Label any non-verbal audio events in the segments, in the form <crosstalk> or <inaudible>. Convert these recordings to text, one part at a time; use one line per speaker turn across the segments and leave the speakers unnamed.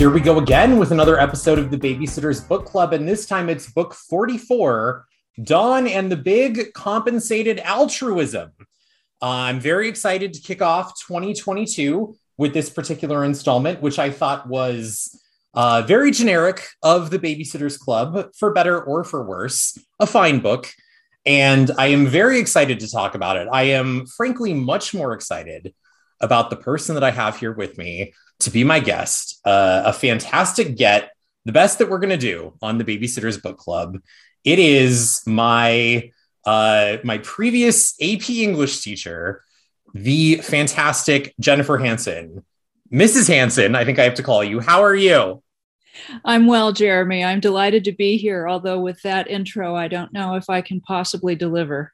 Here we go again with another episode of the Babysitters Book Club, and this time it's book 44 Dawn and the Big Compensated Altruism. Uh, I'm very excited to kick off 2022 with this particular installment, which I thought was uh, very generic of the Babysitters Club, for better or for worse. A fine book. And I am very excited to talk about it. I am frankly much more excited about the person that I have here with me to be my guest, uh, a fantastic get, the best that we're going to do on the Babysitters Book Club. It is my uh, my previous AP English teacher, the fantastic Jennifer Hanson. Mrs. Hanson, I think I have to call you. How are you?
I'm well, Jeremy. I'm delighted to be here. Although with that intro, I don't know if I can possibly deliver.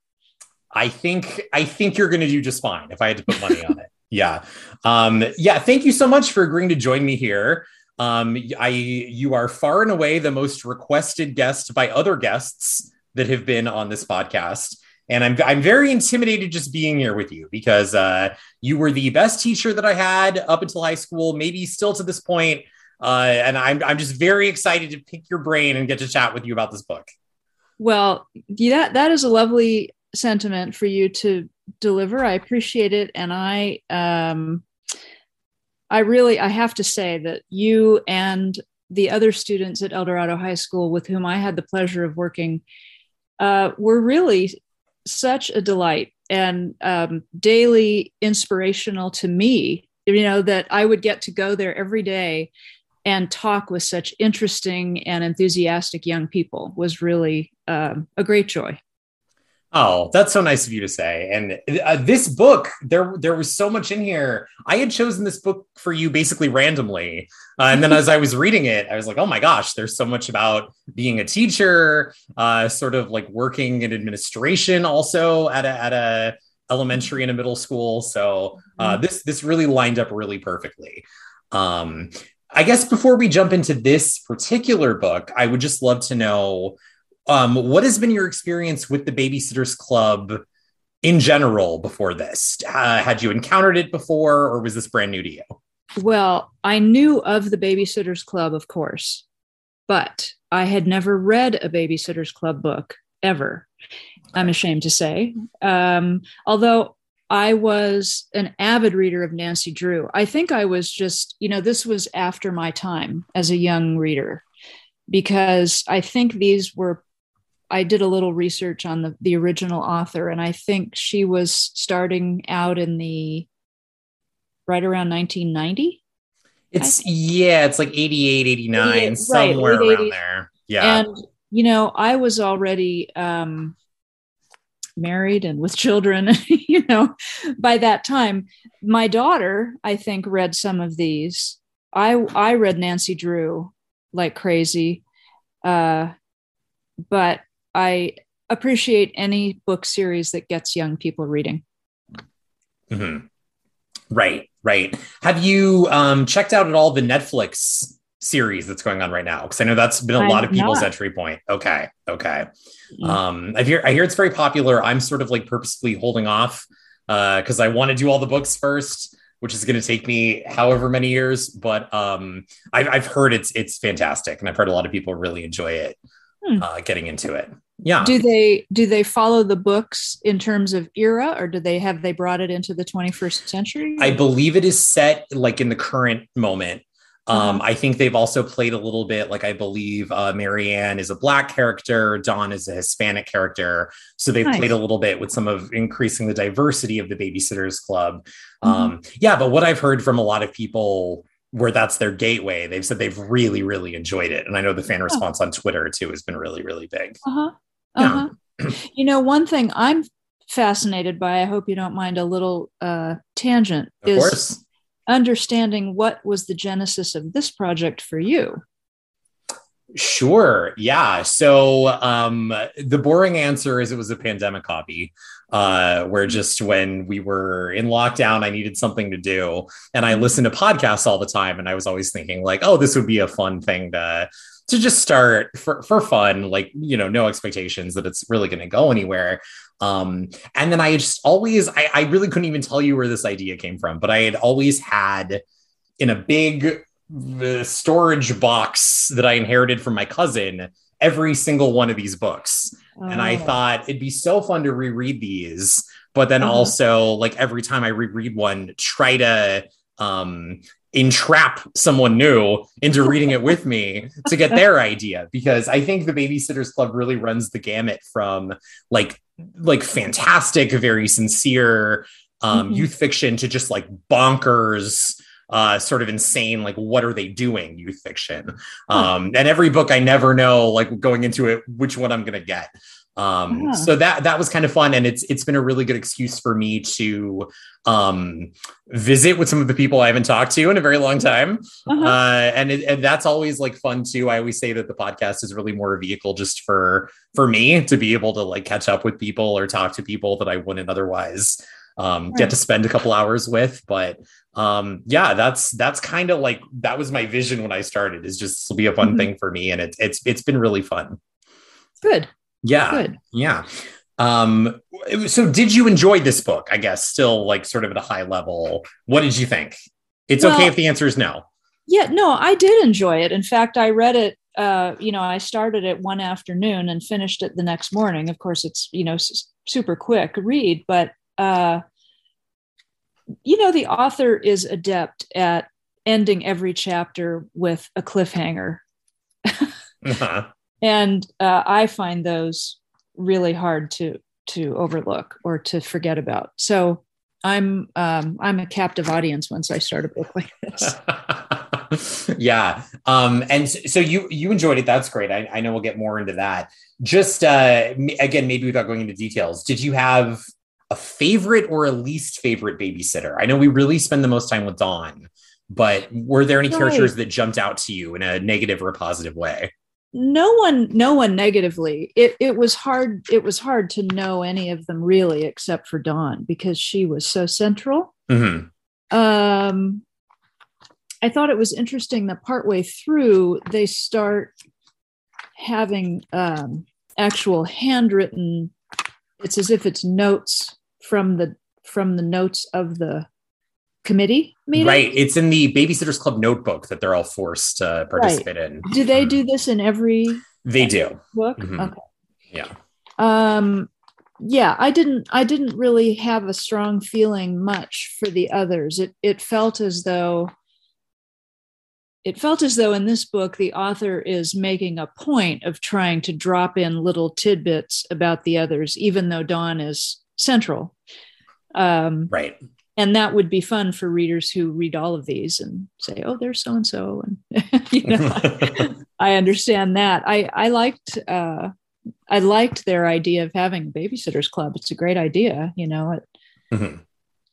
I think I think you're going to do just fine if I had to put money on it. Yeah. Um, yeah. Thank you so much for agreeing to join me here. Um, I you are far and away the most requested guest by other guests that have been on this podcast. And I'm, I'm very intimidated just being here with you because uh, you were the best teacher that I had up until high school, maybe still to this point. Uh, and I'm, I'm just very excited to pick your brain and get to chat with you about this book.
Well, that, that is a lovely sentiment for you to deliver. I appreciate it. And I, um, I really, I have to say that you and the other students at El Dorado High School with whom I had the pleasure of working uh, were really such a delight and um, daily inspirational to me. You know, that I would get to go there every day and talk with such interesting and enthusiastic young people was really um, a great joy.
Oh, that's so nice of you to say. And uh, this book, there there was so much in here. I had chosen this book for you basically randomly, uh, and then as I was reading it, I was like, oh my gosh, there's so much about being a teacher, uh, sort of like working in administration, also at a at a elementary and a middle school. So uh, mm-hmm. this this really lined up really perfectly. Um, I guess before we jump into this particular book, I would just love to know um, what has been your experience with the Babysitters Club in general before this? Uh, had you encountered it before, or was this brand new to you?
Well, I knew of the Babysitters Club, of course, but I had never read a Babysitters Club book ever. I'm ashamed to say. Um, although I was an avid reader of Nancy Drew. I think I was just, you know, this was after my time as a young reader because I think these were I did a little research on the, the original author, and I think she was starting out in the right around 1990.
It's yeah, it's like 88, 89, 88, somewhere right, around there. Yeah.
And you know, I was already um married and with children, <laughs> you know, by that time. My daughter, I think, read some of these. I I read Nancy Drew like crazy. Uh but I appreciate any book series that gets young people reading.
Mm-hmm. Right, right. Have you um, checked out at all the Netflix series that's going on right now? Because I know that's been a I lot of people's not. entry point. Okay, okay. Mm-hmm. Um, I hear I hear it's very popular. I'm sort of like purposefully holding off because uh, I want to do all the books first which is going to take me however many years. But um, I've, I've, heard it's it's fantastic, and I've heard a lot of people really enjoy it, hmm. uh, getting into it yeah
do they do they follow the books in terms of era or do they have they brought it into the 21st century
i believe it is set like in the current moment um, uh-huh. I think they've also played a little bit, like I believe uh, Mary Anne is a black character, Dawn is a Hispanic character. So they've nice. played a little bit with some of increasing the diversity of the Babysitters Club. Mm-hmm. Um, yeah, but what I've heard from a lot of people where that's their gateway, they've said they've really, really enjoyed it. And I know the fan oh. response on Twitter too has been really, really big.
Uh-huh. Uh-huh. Yeah. <clears throat> you know, one thing I'm fascinated by, I hope you don't mind a little uh, tangent,
of
is
course.
understanding what was the genesis of this project for you.
Sure. Yeah. So um, the boring answer is it was a pandemic copy, uh, where just when we were in lockdown, I needed something to do. And I listened to podcasts all the time. And I was always thinking, like, oh, this would be a fun thing to to just start for, for fun, like, you know, no expectations that it's really going to go anywhere. Um, and then I just always, I, I really couldn't even tell you where this idea came from, but I had always had in a big the storage box that I inherited from my cousin every single one of these books. Oh. And I oh. thought it'd be so fun to reread these, but then uh-huh. also like every time I reread one, try to um entrap someone new into reading it with <laughs> me to get their idea because I think the Babysitters Club really runs the gamut from like like fantastic, very sincere um, mm-hmm. youth fiction to just like bonkers uh, sort of insane, like what are they doing youth fiction. Um, and every book I never know, like going into it, which one I'm gonna get. Um, yeah. so that that was kind of fun, and it's it's been a really good excuse for me to um, visit with some of the people I haven't talked to in a very long time, uh-huh. uh, and, it, and that's always like fun too. I always say that the podcast is really more a vehicle just for for me to be able to like catch up with people or talk to people that I wouldn't otherwise um, get to spend a couple hours with. But um, yeah, that's that's kind of like that was my vision when I started. Is just will be a fun mm-hmm. thing for me, and it's it's it's been really fun.
Good.
Yeah. Good. Yeah. Um, so did you enjoy this book? I guess still like sort of at a high level. What did you think? It's well, okay if the answer is no.
Yeah, no, I did enjoy it. In fact, I read it. Uh, you know, I started it one afternoon and finished it the next morning. Of course, it's you know s- super quick read, but uh, you know, the author is adept at ending every chapter with a cliffhanger. <laughs> uh-huh and uh, I find those really hard to to overlook or to forget about. So I'm um, I'm a captive audience once I start a book like
this. <laughs> yeah, um, and so you you enjoyed it. That's great. I, I know we'll get more into that. Just uh, again, maybe without going into details, did you have a favorite or a least favorite babysitter? I know we really spend the most time with Dawn, but were there any right. characters that jumped out to you in a negative or a positive way?
No one no one negatively it it was hard it was hard to know any of them really except for dawn because she was so central mm-hmm. um i thought it was interesting that partway through they start having um actual handwritten it's as if it's notes from the from the notes of the committee meeting?
Right. It's in the Babysitters Club notebook that they're all forced to participate right. in.
Do they do this in every
They do.
Book? Mm-hmm. Okay.
Yeah.
Um yeah, I didn't I didn't really have a strong feeling much for the others. It it felt as though it felt as though in this book the author is making a point of trying to drop in little tidbits about the others even though Dawn is central.
Um, right
and that would be fun for readers who read all of these and say oh there's so and so <laughs> and you know <laughs> I, understand that. I i liked uh i liked their idea of having a babysitters club. It's a great idea you know it mm-hmm.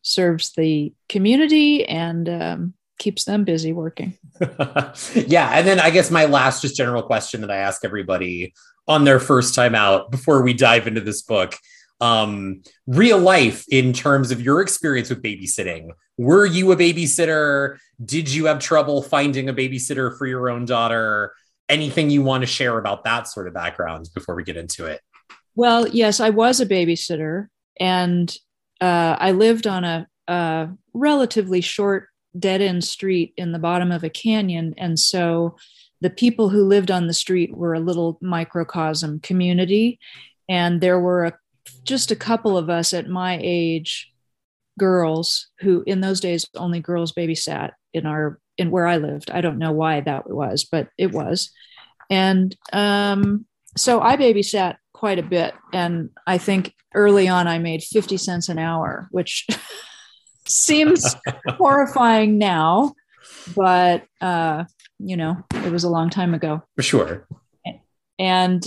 serves the community and um, keeps them busy working. <laughs>
Yeah and then i guess my last just general question that i ask everybody on their first time out before we dive into this book um, real life in terms of your experience with babysitting. Were you a babysitter? Did you have trouble finding a babysitter for your own daughter? Anything you want to share about that sort of background before we get into it?
Well, yes, I was a babysitter, and uh, I lived on a, a relatively short dead end street in the bottom of a canyon. And so the people who lived on the street were a little microcosm community. And there were a just a couple of us at my age girls who in those days only girls babysat in our in where I lived. I don't know why that was, but it was. And um, so I babysat quite a bit. And I think early on I made 50 cents an hour, which <laughs> seems horrifying now, but uh, you know, it was a long time ago.
For sure.
And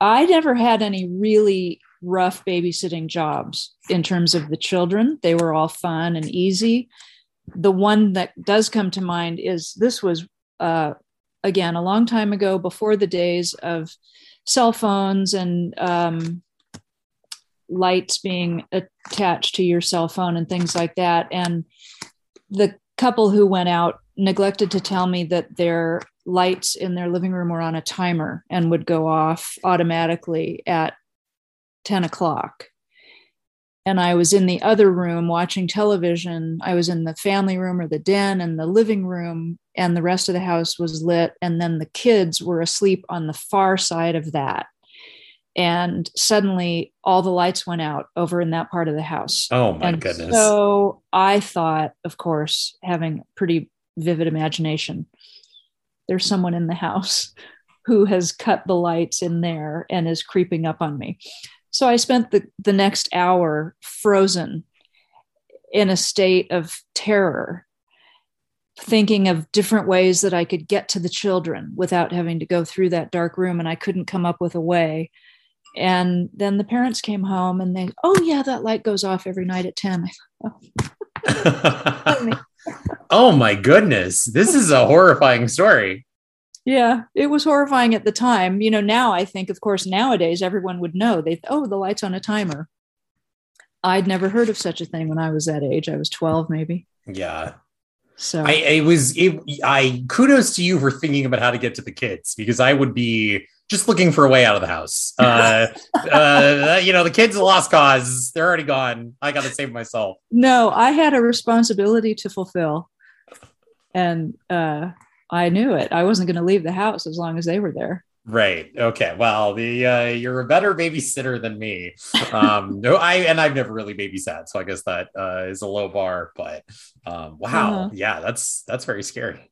I never had any really rough babysitting jobs in terms of the children. They were all fun and easy. The one that does come to mind is this was, uh, again, a long time ago before the days of cell phones and um, lights being attached to your cell phone and things like that. And the couple who went out neglected to tell me that their lights in their living room were on a timer and would go off automatically at 10 o'clock. and I was in the other room watching television. I was in the family room or the den and the living room, and the rest of the house was lit. And then the kids were asleep on the far side of that. And suddenly all the lights went out over in that part of the house.
Oh my
and
goodness.
So I thought, of course, having pretty vivid imagination, there's someone in the house <laughs> who has cut the lights in there and is creeping up on me. So I spent the, the next hour frozen in a state of terror, thinking of different ways that I could get to the children without having to go through that dark room. And I couldn't come up with a way. And then the parents came home and they, oh, yeah, that light goes off every night at 10.
oh. <laughs> oh my goodness. This is a horrifying story.
Yeah, it was horrifying at the time. You know, now I think, of course, nowadays everyone would know. They, oh, the light's on a timer. I'd never heard of such a thing when I was that age. I was 12, maybe.
Yeah.
So
I, it was, it, I kudos to you for thinking about how to get to the kids because I would be just looking for a way out of the house. <laughs> Uh, uh, you know, the kids are lost cause. They're already gone. I got to save myself.
No, I had a responsibility to fulfill. And, uh, I knew it. I wasn't going to leave the house as long as they were there.
Right. Okay. Well, the uh, you're a better babysitter than me. Um, <laughs> no, I and I've never really babysat, so I guess that uh, is a low bar. But um, wow, uh-huh. yeah, that's that's very scary.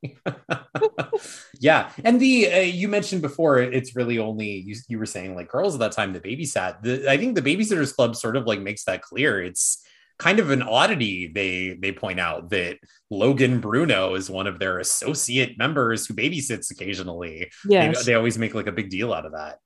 <laughs> yeah, and the uh, you mentioned before, it's really only you. You were saying like girls at that time that babysat. The, I think the Babysitters Club sort of like makes that clear. It's kind of an oddity they they point out that Logan Bruno is one of their associate members who babysits occasionally.
Yes.
They, they always make like a big deal out of that.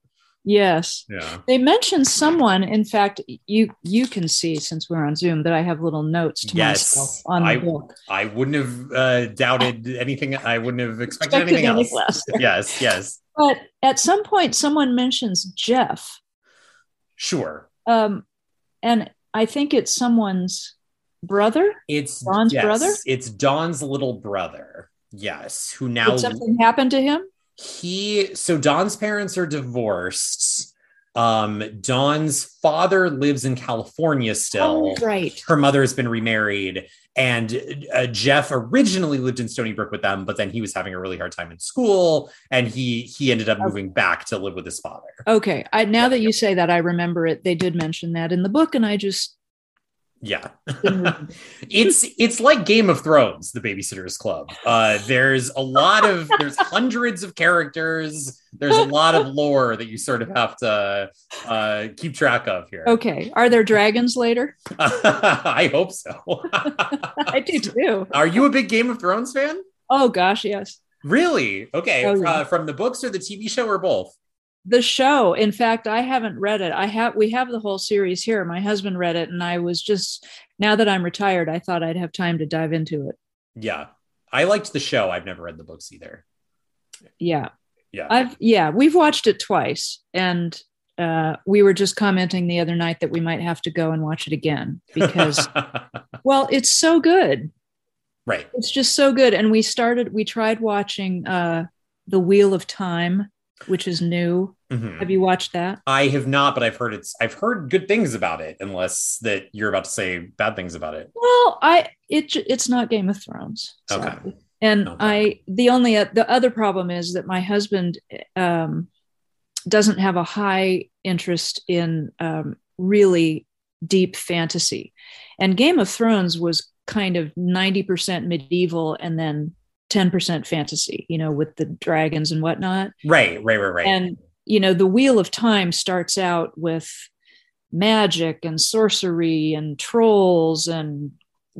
Yes.
Yeah.
They mentioned someone. In fact, you you can see since we're on Zoom that I have little notes to
yes,
myself on the
I,
book.
I wouldn't have uh, doubted anything. I wouldn't have expected, expected anything else. Less. <laughs> yes, yes.
But at some point, someone mentions Jeff.
Sure.
Um, and I think it's someone's brother.
It's
Dawn's
yes,
brother.
It's Dawn's little brother. Yes, who now
Did something happened to him.
He so Dawn's parents are divorced. Um, Dawn's father lives in California still.
Oh, right.
Her mother has been remarried, and uh, Jeff originally lived in Stoneybrook with them, but then he was having a really hard time in school, and he he ended up moving back to live with his father.
Okay, I, now that you say that, I remember it. They did mention that in the book, and I just
yeah. <laughs> It's it's like game of thrones the babysitters club. Uh there's a lot of there's <laughs> hundreds of characters. There's a lot of lore that you sort of have to uh keep track of here.
Okay. Are there dragons later? <laughs>
I hope so.
I do too.
Are you a big game of thrones fan?
Oh gosh yes.
Really? Okay.
Oh, yeah.
uh, from the books or the tv show or both
the show. In fact i haven't read it. I have we have the whole series here. My husband read it and i was just now that i'm retired i thought i'd have time to dive into it.
Yeah. I liked the show. I've never read the books either.
Yeah.
Yeah.
I've yeah we've watched it twice and uh, we were just commenting the other night that we might have to go and watch it again because <laughs> well it's so good.
Right.
It's just so good and we started we tried watching uh the wheel of time which is new
Mhm.
have you watched that
I have not, but I've heard it's I've heard good things about it, unless that you're about to say bad things about it.
well i it it's not game of thrones
Okay.
and
Okay.
i the only uh, the other problem is that my husband um doesn't have a high interest in um really deep fantasy and game of thrones was kind of 90% medieval and then 10% fantasy you know with the dragons and whatnot
Right, right, right, right.
and you know the wheel of time starts out with magic and sorcery and trolls and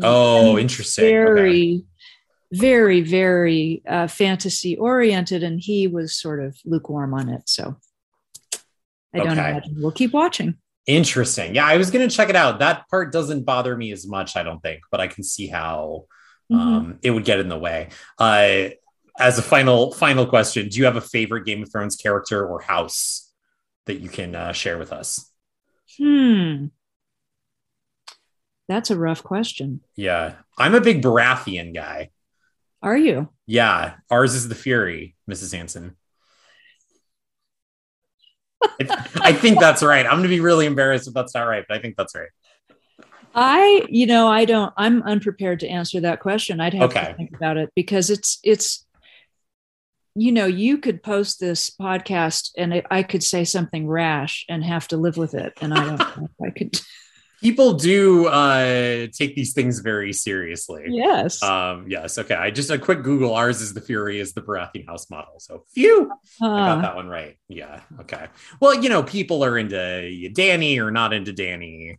oh,
and
interesting. Okay.
very very very uh, fantasy oriented and he was sort of lukewarm on it so i don't
Okay.
imagine we'll keep watching
Interesting. Yeah, I was gonna check it out. That part doesn't bother me as much, I don't think, but I can see how
Mhm.
um it would get in the way. Uh as a final final question, do you have a favorite Game of Thrones character or house that you can uh, share with us?
hmm that's a rough question
Yeah, I'm a big Baratheon guy.
are you
Yeah, ours is the Fury, Mrs. Hanson. <laughs> I, I think that's right. I'm going to be really embarrassed if that's not right, but I think that's right.
I, you know, I don't. I'm unprepared to answer that question. I'd have
Okay.
to think about it because it's it's. You know, you could post this podcast and it, I could say something rash and have to live with it, and I don't know if I could. <laughs>
People do uh, take these things very seriously.
Yes.
Um, yes. Okay. I just a quick Google. Ours is the Fury is the Baratheon House model. So phew, I got
Uh,
that one right. Yeah. Okay. Well, you know, people are into Danny or not into Danny.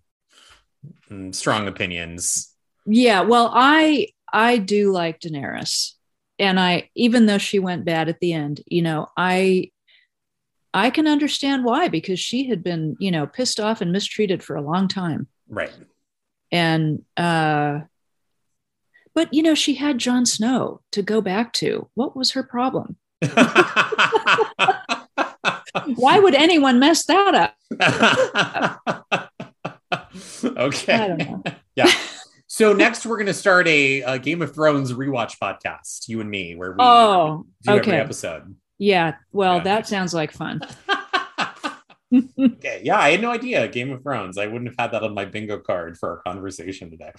Mm, strong opinions.
yeah. Well, I I do like Daenerys, and I even though she went bad at the end, you know, I I can understand why because she had been, you know, pissed off and mistreated for a long time.
Right.
and uh but you know she had Jon Snow to go back to what was her problem <laughs> why would anyone mess that up <laughs> <laughs>
okay.
i don't know <laughs>
Yeah. So next we're going to start a, a Game of Thrones rewatch podcast, you and me, where we
oh
do every episode.
yeah well
Yeah.
that sounds like fun <laughs>
okay. Yeah, I had no idea. Game of Thrones. I wouldn't have had that on my bingo card for our conversation today.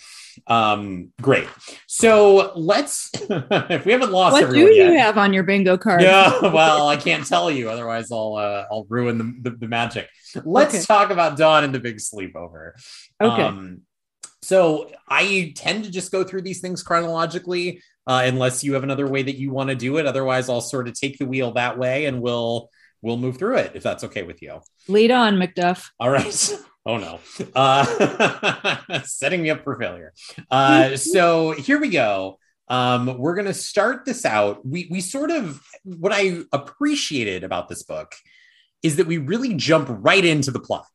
Um, great. So let's, if we haven't lost
what do you
yet.
have on your bingo card
Yeah, well, I can't tell you, otherwise I'll uh, I'll ruin the, the, the magic. Let's
Okay.
talk about Dawn and the Big Sleepover.
okay
Um, so I tend to just go through these things chronologically, uh, unless you have another way that you want to do it. Otherwise, I'll sort of take the wheel that way, and we'll we'll move through it if that's okay with you.
lead on Macduff.
All right. <laughs> Oh no. Uh, <laughs> setting me up for failure. Uh, <laughs> so here we go. Um, we're gonna start this out. We we sort of what I appreciated about this book is that we really jump right into the plot.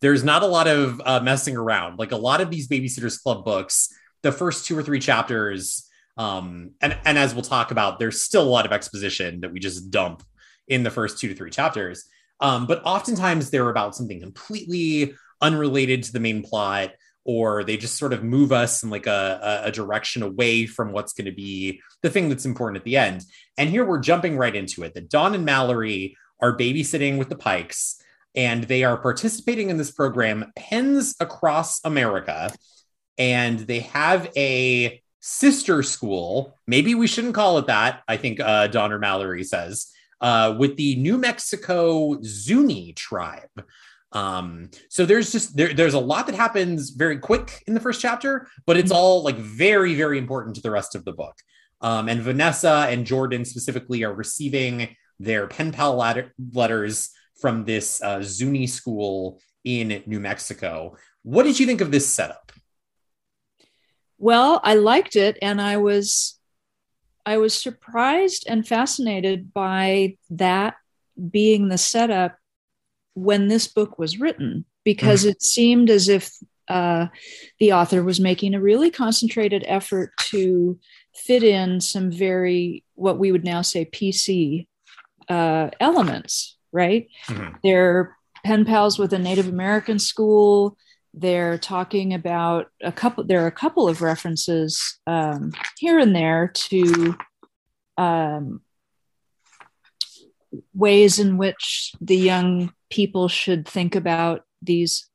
There's not a lot of uh, messing around. Like a lot of these Babysitters Club books, the first two or three chapters, um, and and as we'll talk about, there's still a lot of exposition that we just dump in the first two to three chapters. Um, but oftentimes they're about something completely unrelated to the main plot, or they just sort of move us in like a, a, a direction away from what's going to be the thing that's important at the end. And here we're jumping right into it. That Dawn and Mallory are babysitting with the Pikes, and they are participating in this program, Pens Across America, and they have a sister school. Maybe we shouldn't call it that. I think uh, Dawn or Mallory says uh, with the New Mexico Zuni tribe. Um, so there's just there, there's a lot that happens very quick in the first chapter, but it's all like very, very important to the rest of the book. Um, and Vanessa and Jordan specifically are receiving their pen pal letter- letters from this uh, Zuni school in New Mexico. What did you think of this setup?
well i liked it and i was i was surprised and fascinated by that being the setup when this book was written because it seemed as if uh, the author was making a really concentrated effort to fit in some very what we would now say pc uh, elements right
Mhm.
they're pen pals with a native american school they're talking about a couple there are a couple of references um, here and there to um, ways in which the young people should think about these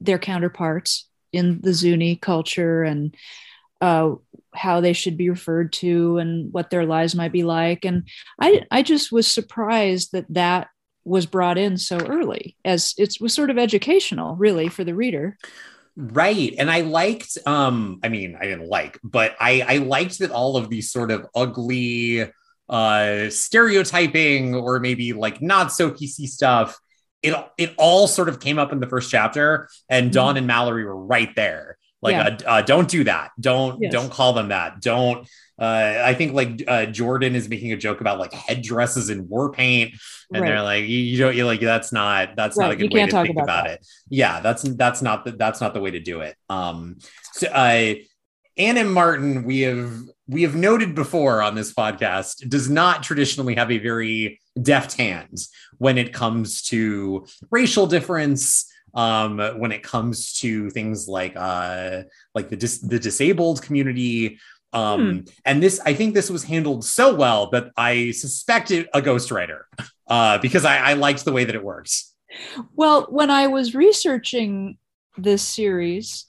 their counterparts in the Zuni culture and uh, how they should be referred to and what their lives might be like. And I, I just was surprised that that was brought in so early, as it was sort of educational, really, for the reader.
Right. And I liked, um, I mean, I didn't like, but I, I liked that all of these sort of ugly uh stereotyping or maybe like not so PC stuff, it it all sort of came up in the first chapter, and Dawn and Mallory were right there. Like,
Yeah.
uh, uh, don't do that. Don't
Yes.
don't call them that. Don't. Uh, I think like uh, Jordan is making a joke about like headdresses and war paint, and
Right.
they're like, you, you don't, you're like, that's not that's not a good
you
way to
talk
think
about
about, it. Yeah, that's that's not the that's not the way to do it. Um, so uh, Ann M. Martin, we have we have noted before on this podcast, does not traditionally have a very deft hand when it comes to racial difference. Um, when it comes to things like uh, like the dis- the disabled community. Um, and this, I think this was handled so well that I suspected a ghostwriter uh, because I, I liked the way that it worked.
Well, when I was researching this series,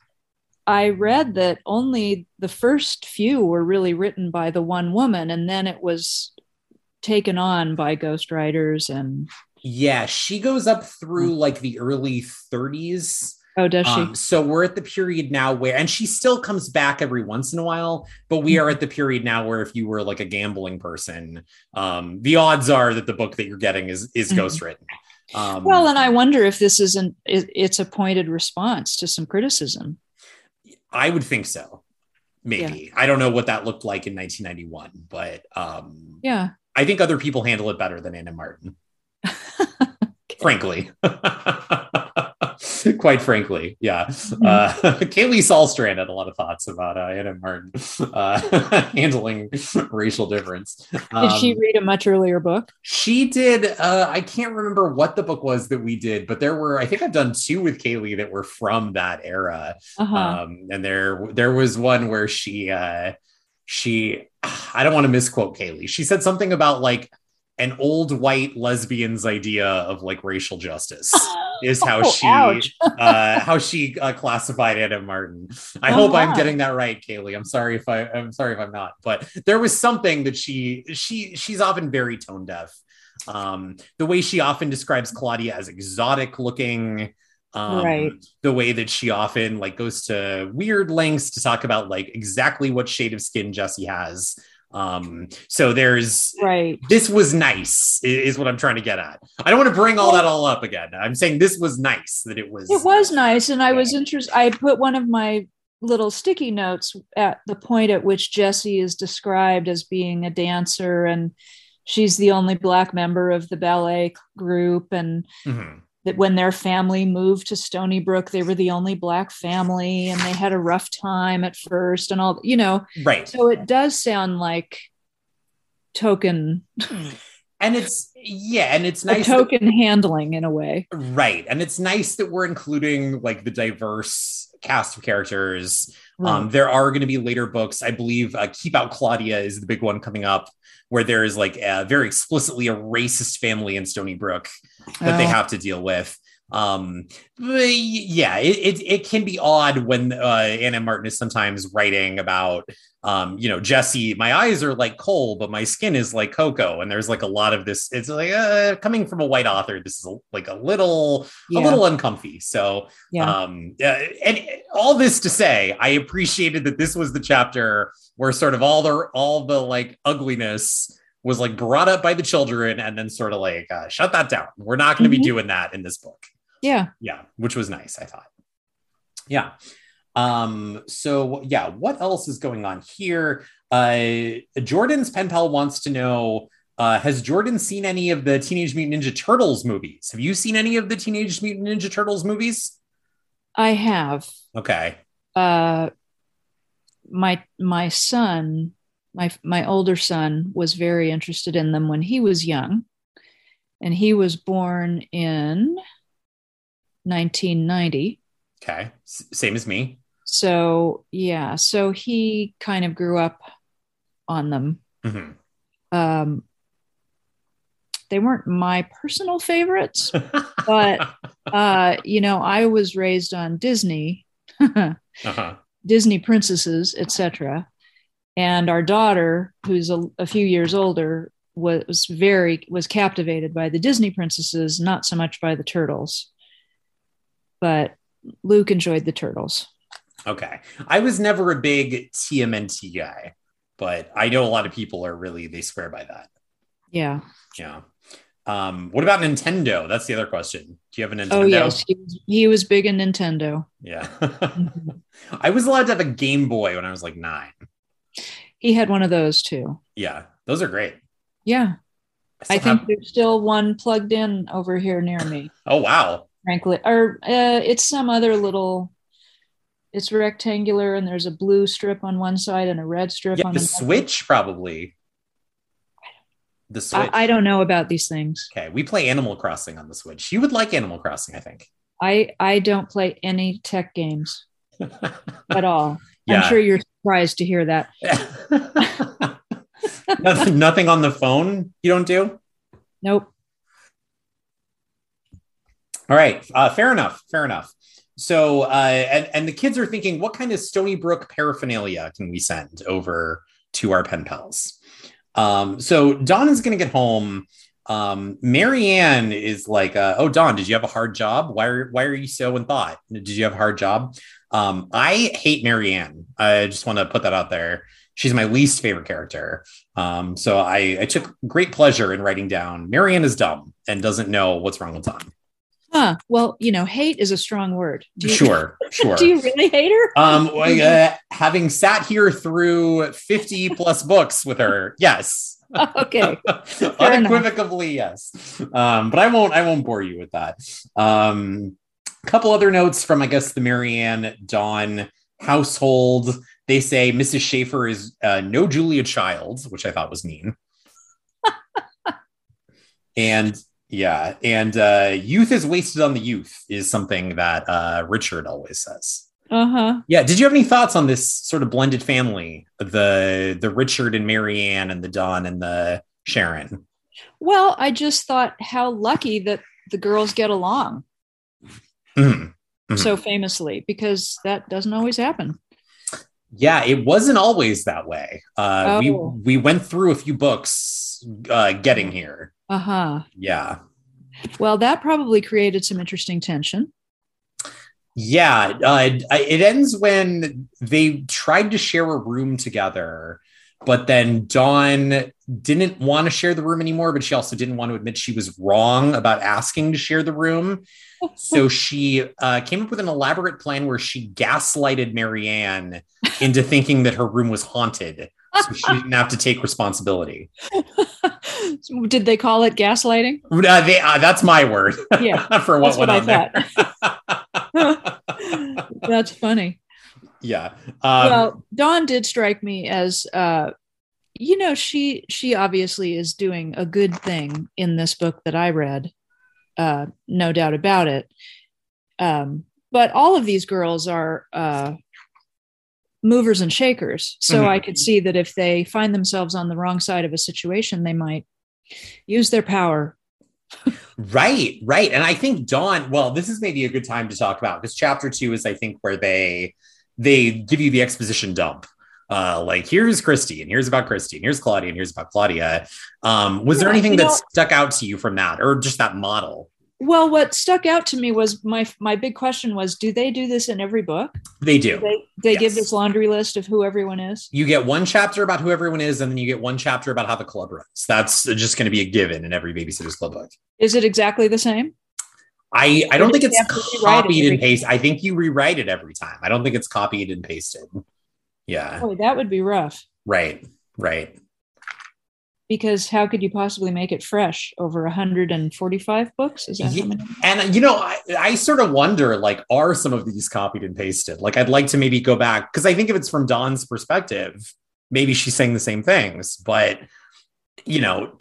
I read that only the first few were really written by the one woman, and then it was taken on by ghostwriters and
yeah, she goes up through like the early 30s.
oh, does she?
Um, so we're at the period now where, and she still comes back every once in a while, but we are at the period now where if you were like a gambling person, um, the odds are that the book that you're getting is is
Mhm.
ghostwritten. Um,
well, and I wonder if this isn't it, it's a pointed response to some criticism.
I would think so. Maybe I don't know what that looked like in 1991, but um,
Yeah.
I think other people handle it better than Ann M. Martin. <laughs> frankly. <laughs> Quite frankly, yeah.
Mm-hmm.
Uh, <laughs> Kaylee Salstrand had a lot of thoughts about uh, Ann M. Martin uh, handling racial difference.
Did she
Um,
read a much earlier book?
she did. Uh, I can't remember what the book was that we did, but there were. I think I've done two with Kaylee that were from that era.
Uh-huh.
Um, and there, there was one where she, uh, she, I don't want to misquote Kaylee. She said something about like an old white lesbian's idea of like racial justice <laughs> is how
Oh,
she, uh, how she uh, classified Ann M. Martin. I
Oh,
hope I'm getting that right, Kaylee. I'm sorry if I, I'm sorry if I'm not, but there was something that she, she, she's often very tone deaf. Um, the way she often describes Claudia as exotic looking, um,
Right.
the way that she often like goes to weird lengths to talk about like exactly what shade of skin Jessi has. Um, so there's
Right.
this was nice is what I'm trying to get at. I don't want to bring all that all up again. I'm saying this was nice that it was
It was nice, and I was interested. I put one of my little sticky notes at the point at which Jessi is described as being a dancer, and she's the only black member of the ballet group, and
Mhm.
That when their family moved to Stoneybrook, they were the only black family, and they had a rough time at first, and all you know.
right.
So it does sound like token, hmm.
And it's yeah, and it's
a
nice that-
token handling in a way.
right. And it's nice that we're including like the diverse cast of characters Um, there are going to be later books. I believe uh, Keep Out Claudia is the big one coming up, where there is like a, very explicitly a racist family in Stoneybrook that they
Oh.
have to deal with. Um, yeah, it, it, it can be odd when uh, Ann M. Martin is sometimes writing about, um, you know, Jessi, my eyes are like coal, but my skin is like cocoa. And there's like a lot of this. It's like uh, coming from a white author. This is like a little,
Yeah.
a little uncomfy. So,
yeah.
um, yeah, and all this to say, I appreciated that this was the chapter where sort of all the all the like ugliness was like brought up by the children, and then sort of like uh, shut that down. We're not going to
Mhm.
be doing that in this book.
Yeah.
Yeah, which was nice. I thought. Yeah. Um. So yeah, what else is going on here? Uh, Jordan's pen pal wants to know. Uh, has Jordan seen any of the Teenage Mutant Ninja Turtles movies? Have you seen any of the Teenage Mutant Ninja Turtles movies?
I have.
Okay.
uh my my son my my older son was very interested in them when he was young and he was born in 1990
Okay. S- same as me.
so yeah so he kind of grew up on them
Mhm.
um they weren't my personal favorites <laughs> But- uh you know i was raised on disney <laughs>
uh-huh.
Disney princesses, etc. And our daughter, who's a, a few years older, was very was captivated by the Disney princesses, not so much by the turtles. But Luke enjoyed the turtles.
Okay. I was never a big TMNT guy, but I know a lot of people are really they swear by that.
Yeah.
Yeah. Um, what about Nintendo? That's the other question. Do you have a Nintendo?
Oh yes, he was, he was big in Nintendo.
Yeah. <laughs> I was allowed to have a Game Boy when I was like nine.
He had one of those too.
Yeah. Those are great.
Yeah,
still
I think
have-
there's still one plugged in over here near me. <laughs>
oh wow.
Frankly, or uh, it's some other little. It's rectangular, and there's a blue strip on one side and a red strip
Yeah,
on
the
another.
Switch probably. The Switch.
I, I don't know about these things.
okay. We play Animal Crossing on the Switch. You would like Animal Crossing, I think.
I I don't play any tech games <laughs> at all.
Yeah.
I'm sure you're surprised to hear that. <laughs>
nothing, nothing on the phone you don't do?
Nope.
All right. Uh, fair enough. Fair enough. so uh, and and the kids are thinking, what kind of Stoneybrook paraphernalia can we send over to our pen pals? Um, so Dawn is going to get home. Um, Mary Anne is like, uh, "Oh, Dawn, did you have a hard job? Why are why are you so in thought? Did you have a hard job?" Um, I hate Mary Anne. I just want to put that out there. She's my least favorite character. Um, so I, I took great pleasure in writing down Mary Anne is dumb and doesn't know what's wrong with Dawn.
Huh. Well, you know, hate is a strong word.
You, sure, <laughs> sure.
do you really hate her?
Um, <laughs> uh, having sat here through 50 plus books with her, yes. <laughs>
okay.
Unequivocally, yes. Um, but I won't I won't bore you with that. Um, a couple other notes from I guess the Mary Anne Dawn household. They say Mrs. Schafer is uh, no Julia Child, which I thought was mean. and yeah, and uh, youth is wasted on the youth is something that uh, Richard always says.
Uh huh.
Yeah. Did you have any thoughts on this sort of blended family, the the Richard and Mary Anne and the Dawn and the Sharon?
Well, I just thought how lucky that the girls get along
Mm-hmm. Mm-hmm.
so famously because that doesn't always happen.
Yeah, it wasn't always that way. Uh, We
Oh.
we went through a few books uh, getting here.
Uh huh.
Yeah.
Well, that probably created some interesting tension.
Yeah, uh, it ends when they tried to share a room together, but then Dawn didn't want to share the room anymore, but she also didn't want to admit she was wrong about asking to share the room. So <laughs> she uh, came up with an elaborate plan where she gaslighted Mary Anne into thinking that her room was haunted. So she didn't have to take responsibility. <laughs>
Did they call it gaslighting?
Uh, they, uh, that's my word
Yeah, <laughs>
for what
that's
went
what I
on there. <laughs>
That's funny.
yeah. Um,
well, Dawn did strike me as uh you know, she she obviously is doing a good thing in this book that I read. Uh no doubt about it. Um but all of these girls are uh movers and shakers. So
Mhm.
I could see that if they find themselves on the wrong side of a situation, they might use their power.
Right, right. And I think Dawn, well, this is maybe a good time to talk about because chapter two is, I think, where they they give you the exposition dump. Uh, like here's Kristy, and here's about Kristy, and here's Claudia, and here's about Claudia. Um, was there anything that
know-
stuck out to you from that, or just that model?
Well, what stuck out to me was my my big question was do they do this in every book?
They do.
They they give this laundry list of who everyone is.
You get one chapter about who everyone is, and then you get one chapter about how the club runs. That's just going to be a given in every Babysitter's Club book.
Is it exactly the same?
I, I don't think it's
you have to rewrite it
copied and pasted. I think you rewrite it every time. I don't think it's copied and pasted. Yeah.
Boy, that would be rough
Right. Right.
Because how could you possibly make it fresh over 145 books? Is that
Ye-
how many?
And you know, I, I sort of wonder, like, are some of these copied and pasted? Like, I'd like to maybe go back because I think if it's from Dawn's perspective, maybe she's saying the same things. But you know,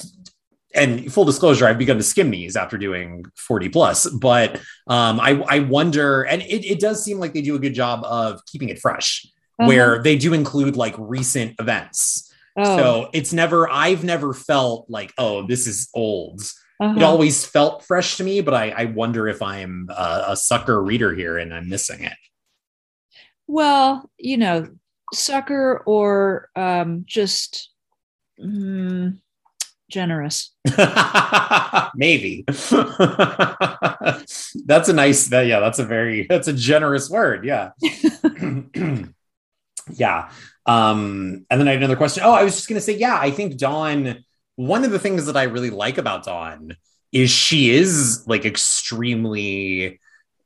and full disclosure, I've begun to skim these after doing 40 plus. But um, I, I wonder, and it, it does seem like they do a good job of keeping it fresh,
Uh-huh.
where they do include like recent events.
Oh,
So it's never, I've never felt like, oh, this is old.
uh-huh.
It always felt fresh to me, but I, I wonder if I'm a, a sucker reader here and I'm missing it.
well, you know, sucker or um, just mm, generous. <laughs>
Maybe. <laughs> that's a nice that yeah, that's a very that's a generous word. Yeah. <clears throat> yeah. Um, and then I had another question. Oh, I was just gonna say, yeah, I think Dawn, one of the things that I really like about Dawn is she is like extremely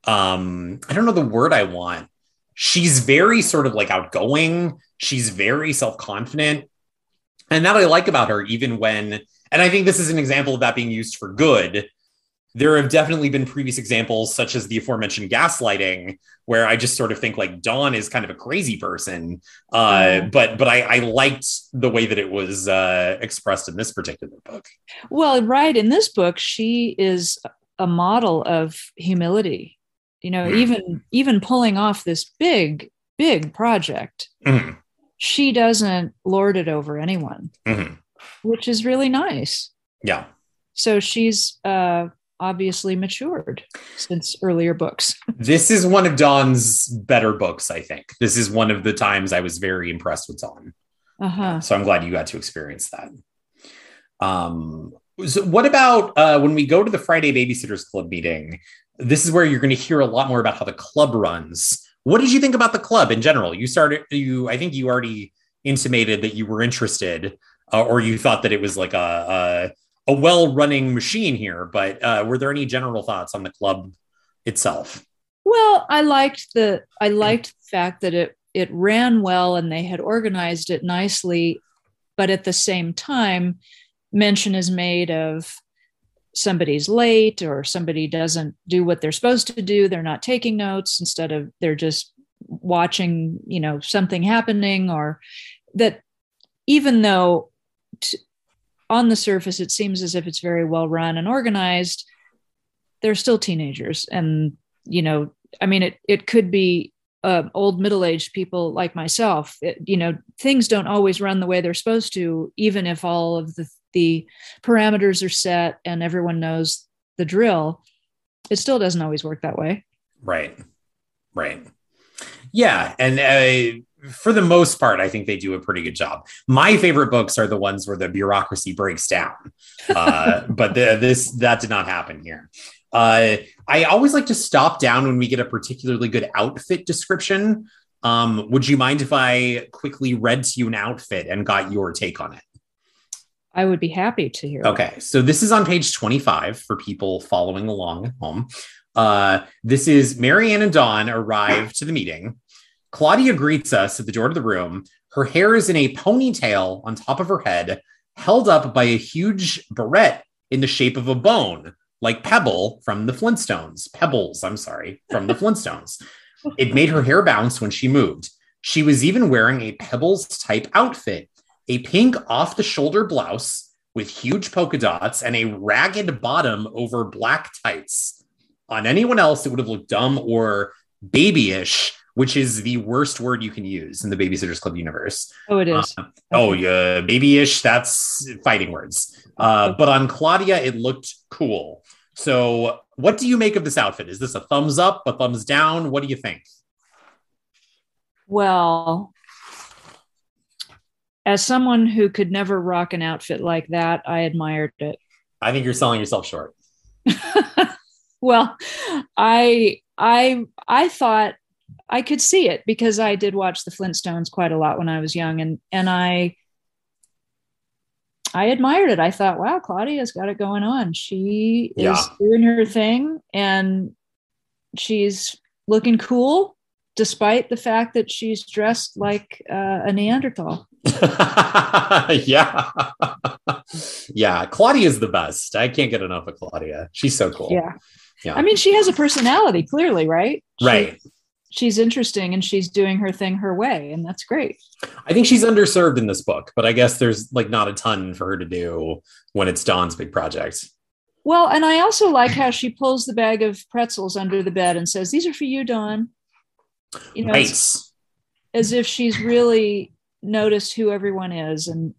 um, I don't know the word I want. She's very sort of like outgoing, she's very self-confident. And that I like about her, even when and I think this is an example of that being used for good. There have definitely been previous examples, such as the aforementioned gaslighting, where I just sort of think like Dawn is kind of a crazy person. Uh,
Yeah.
But but I, I liked the way that it was uh, expressed in this particular book.
Well, right. In this book, she is a model of humility. You know,
Mhm.
even even pulling off this big, big project,
Mhm,
she doesn't lord it over anyone,
mhm.
which is really nice.
Yeah.
So she's uh obviously matured since earlier books. <laughs>
this is one of Dawn's better books, I think. This is one of the times I was very impressed with Dawn.
Uh-huh.
So I'm glad you got to experience that. Um, so what about uh, when we go to the Friday Babysitters Club meeting? This is where you're going to hear a lot more about how the club runs. What did you think about the club in general? You started, you, I think you already intimated that you were interested, uh, or you thought that it was like a a, a well running machine here. But uh, were there any general thoughts on the club itself?
Well, I liked the I liked the fact that it it ran well and they had organized it nicely, but at the same time, mention is made of somebody's late or somebody doesn't do what they're supposed to do they're not taking notes instead of they're just watching you know something happening or that even though on the surface it seems as if it's very well run and organized. They're still teenagers and you know i mean it it could be uh, old middle-aged people like myself it, you know things don't always run the way they're supposed to even if all of the the parameters are set and everyone knows the drill it still doesn't always work that way.
Right. Right. Yeah. And uh, for the most part i think they do a pretty good job my favorite books are the ones where the bureaucracy breaks down uh, <laughs> but the, this that did not happen here uh, i always like to stop down when we get a particularly good outfit description um, would you mind if i quickly read to you an outfit and got your take on it
I would be happy to hear.
Okay, so this is on page 25 for people following along at home. Uh, this is Mary Anne and Dawn arrive to the meeting. Claudia greets us at the door to the room. Her hair is in a ponytail on top of her head, held up by a huge barrette in the shape of a bone, like Pebble from the Flintstones. Pebbles, I'm sorry, from the <laughs> Flintstones. It made her hair bounce when she moved. She was even wearing a Pebbles type outfit a pink off the shoulder blouse with huge polka dots and a ragged bottom over black tights. On anyone else, it would have looked dumb or babyish, which is the worst word you can use in the Babysitters Club universe.
Oh, it is.
Uh, oh, yeah, babyish. That's fighting words. Uh, but on Claudia, it looked cool. So, what do you make of this outfit? Is this a thumbs up, a thumbs down? What do you think?
Well, as someone who could never rock an outfit like that, I admired it.
I think you're selling yourself short. <laughs>
well, I I I thought I could see it because I did watch the Flintstones quite a lot when I was young and and I I admired it. I thought, wow, Claudia's got it going on. She is
Yeah.
doing her thing and she's looking cool despite the fact that she's dressed like uh, a Neanderthal. <laughs>
yeah. yeah. Claudia's the best. I can't get enough of Claudia. She's so cool.
Yeah.
Yeah.
I mean, she has a personality, clearly, right? She-
Right.
She's interesting and she's doing her thing her way, and that's great.
I think she's underserved in this book, but I guess there's like not a ton for her to do when it's Dawn's big project.
Well, and I also like how she pulls the bag of pretzels under the bed and says, "These are for you, Dawn." You know,
right.
it's as if she's really noticed who everyone is and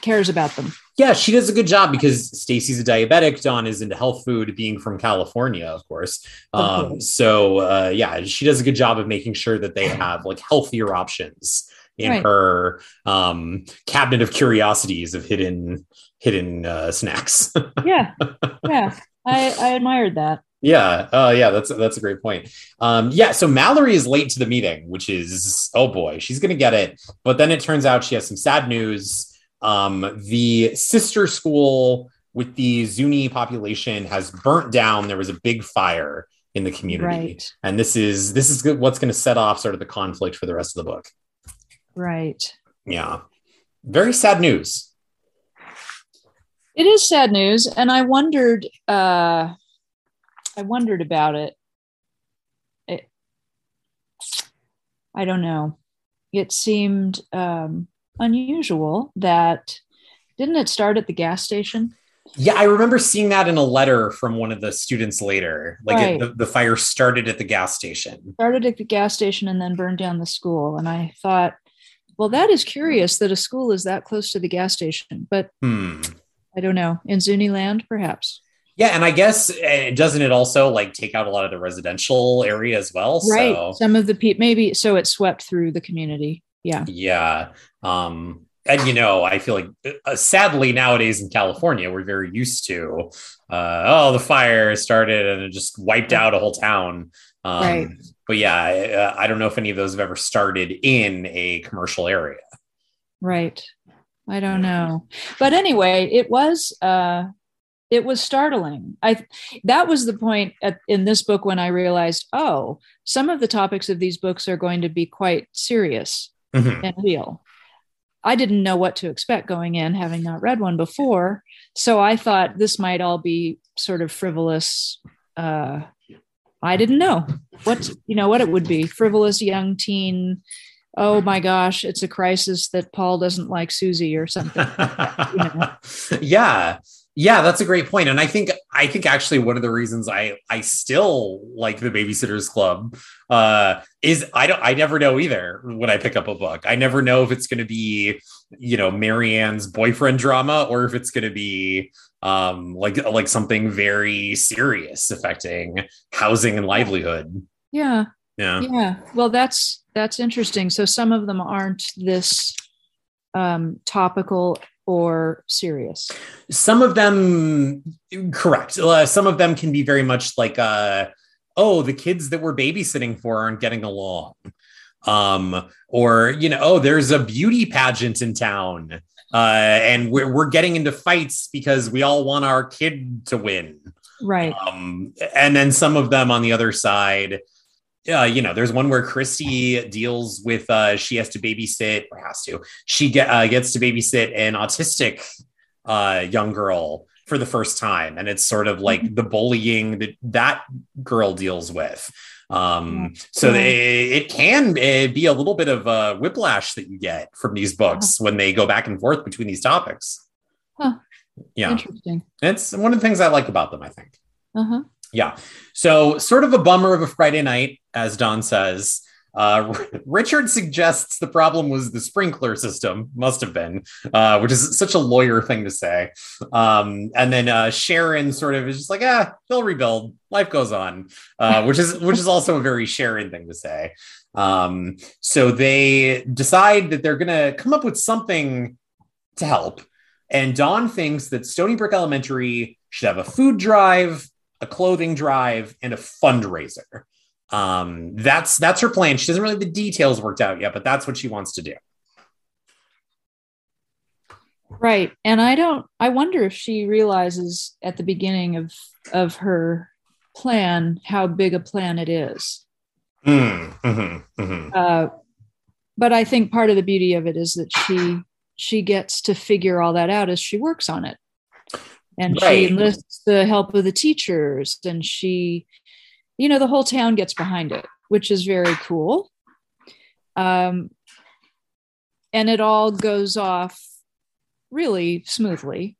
cares about them.
Yeah, she does a good job because Stacey's a diabetic. Dawn is into health food, being from California, of course. Um,
course.
so uh, yeah, she does a good job of making sure that they have like healthier options in
Right.
her um, cabinet of curiosities of hidden hidden uh, snacks. <laughs>
Yeah, yeah, I, I admired that.
yeah, uh, yeah, that's that's a great point. Um, yeah, so Mallory is late to the meeting, which is oh boy, she's gonna get it. But then it turns out she has some sad news. Um, the sister school with the Zuni population has burnt down. There was a big fire in the community,
Right,
and this is this is what's going to set off sort of the conflict for the rest of the book.
right.
Yeah, very sad news.
It is sad news, and I wondered. Uh, I wondered about it. it. I don't know. It seemed um, unusual that didn't it start at the gas station?
Yeah, I remember seeing that in a letter from one of the students later. Like
Right.
it, the, the fire started at the gas station.
Started at the gas station and then burned down the school. And I thought, well, that is curious that a school is that close to the gas station. But
Hmm.
I don't know. In Zuni land, perhaps.
Yeah, and I guess uh, doesn't it also like take out a lot of the residential area as well?
Right.
So,
Some of the people maybe so it swept through the community. Yeah.
yeah. Um, and you know, I feel like uh, sadly nowadays in California, we're very used to, uh, oh, the fire started and it just wiped out a whole town. Um,
Right.
But yeah, I, uh, I don't know if any of those have ever started in a commercial area.
Right. I don't know. But anyway, it was uh it was startling. I that was the point at, in this book when I realized, oh, some of the topics of these books are going to be quite serious
Mhm.
and real. I didn't know what to expect going in, having not read one before. So I thought this might all be sort of frivolous. Uh, I didn't know what you know what it would be. Frivolous young teen. Oh my gosh, it's a crisis that Paul doesn't like Susie or something. <laughs> know.
yeah yeah that's a great point and i think i think actually one of the reasons i i still like the babysitters club uh is i don't i never know either when i pick up a book i never know if it's going to be you know Mary Anne's boyfriend drama or if it's going to be um like like something very serious affecting housing and livelihood
Yeah,
yeah
yeah. Well, that's that's interesting. So some of them aren't this um, topical or serious.
some of them correct uh, some of them can be very much like uh oh the kids that we're babysitting for aren't getting along um or you know oh there's a beauty pageant in town uh and we're, we're getting into fights because we all want our kid to win
Right.
um and then some of them on the other side uh, you know, there's one where Kristy deals with uh, she has to babysit or has to. She get, uh, gets to babysit an autistic uh, young girl for the first time, and it's sort of like the bullying that that girl deals with. Um, so they, it can uh, be a little bit of a whiplash that you get from these books when they go back and forth between these topics.
Huh.
Yeah,
Interesting.
it's one of the things I like about them. I think.
Uh huh.
Yeah. So, sort of a bummer of a Friday night, as Dawn says. Uh, <laughs> Richard suggests the problem was the sprinkler system, must have been, uh, which is such a lawyer thing to say. Um, and then uh, Sharon sort of is just like, ah, they'll rebuild. Life goes on, uh, <laughs> which is which is also a very Sharon thing to say. Um, so they decide that they're gonna come up with something to help. And Dawn thinks that Stoneybrook Elementary should have a food drive, a clothing drive, and a fundraiser. Um, that's that's her plan. She doesn't really have the details worked out yet, but that's what she wants to do.
Right. And I don't. I wonder if she realizes at the beginning of of her plan how big a plan it is.
Mm, mhm, mhm.
Uh, but I think part of the beauty of it is that she she gets to figure all that out as she works on it, and
Right.
she enlists the help of the teachers, and she, you know, the whole town gets behind it, which is very cool. Um, and it all goes off really smoothly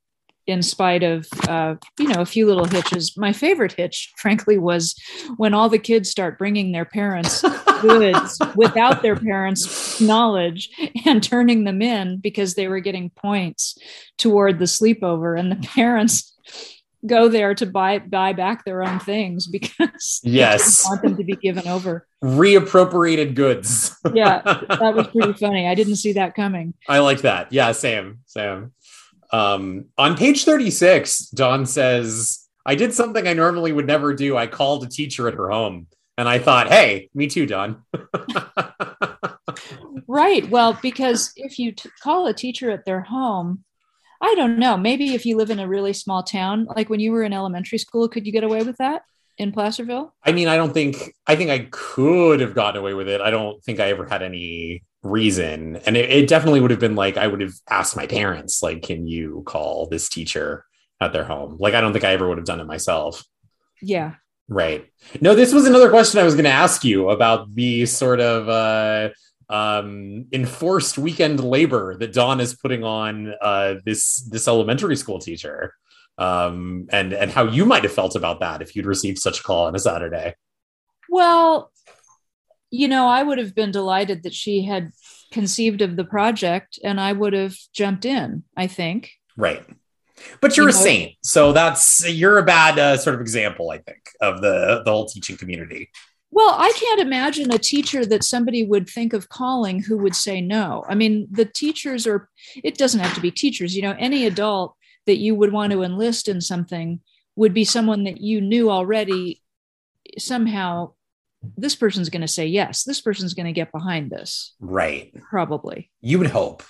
in spite of uh, you know a few little hitches my favorite hitch frankly was when all the kids start bringing their parents <laughs> goods without their parents knowledge and turning them in because they were getting points toward the sleepover and the parents go there to buy buy back their own things because <laughs>
Yes.
didn't want them to be given over
Reappropriated goods.
Yeah, that was <laughs> pretty funny i didn't see that coming
I like that. Yeah, same, same. Um, on page 36, Dawn says, I did something I normally would never do. I called a teacher at her home. And I thought, hey, me too, Dawn. <laughs>
Right. Well, because if you t- call a teacher at their home, I don't know. Maybe if you live in a really small town, like when you were in elementary school, could you get away with that in Placerville?
I mean, I don't think, I think I could have gotten away with it. I don't think I ever had any reason. And it, it definitely would have been like, I would have asked my parents, like, can you call this teacher at their home? Like, I don't think I ever would have done it myself.
Yeah.
Right. No, this was another question I was going to ask you about the sort of uh, um, enforced weekend labor that Dawn is putting on uh, this this elementary school teacher, um, and and how you might have felt about that if you'd received such a call on a Saturday.
Well, you know, I would have been delighted that she had conceived of the project and I would have jumped in, I think.
Right. But you're
You
a
know-
saint, so that's you're a bad uh, sort of example, I think, of the the whole teaching community.
Well, I can't imagine a teacher that somebody would think of calling who would say no. I mean, the teachers are, it doesn't have to be teachers, you know, any adult that you would want to enlist in something would be someone that you knew already somehow this person's going to say yes. This person's going to get behind this,
Right.
probably.
You would hope.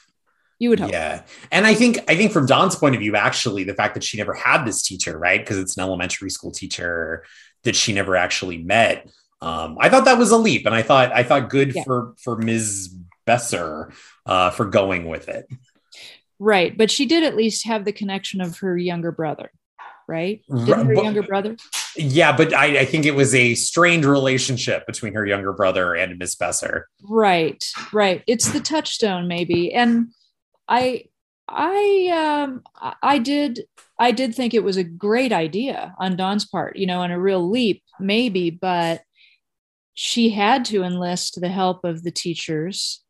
You would hope.
Yeah. And I think I think from Dawn's point of view, actually, the fact that she never had this teacher, right? Because it's an elementary school teacher that she never actually met. Um, I thought that was a leap, and I thought I thought good
Yeah.
for for Ms. Besser uh, for going with it.
Right. But she did at least have the connection of her younger brother, right? Didn't her
but-
younger brother?
Yeah, but I, I think it was a strained relationship between her younger brother and Miss Besser.
right right. It's the touchstone maybe. And i i um I- did i did think it was a great idea on dawn's part you know and a real leap maybe but she had to enlist the help of the teachers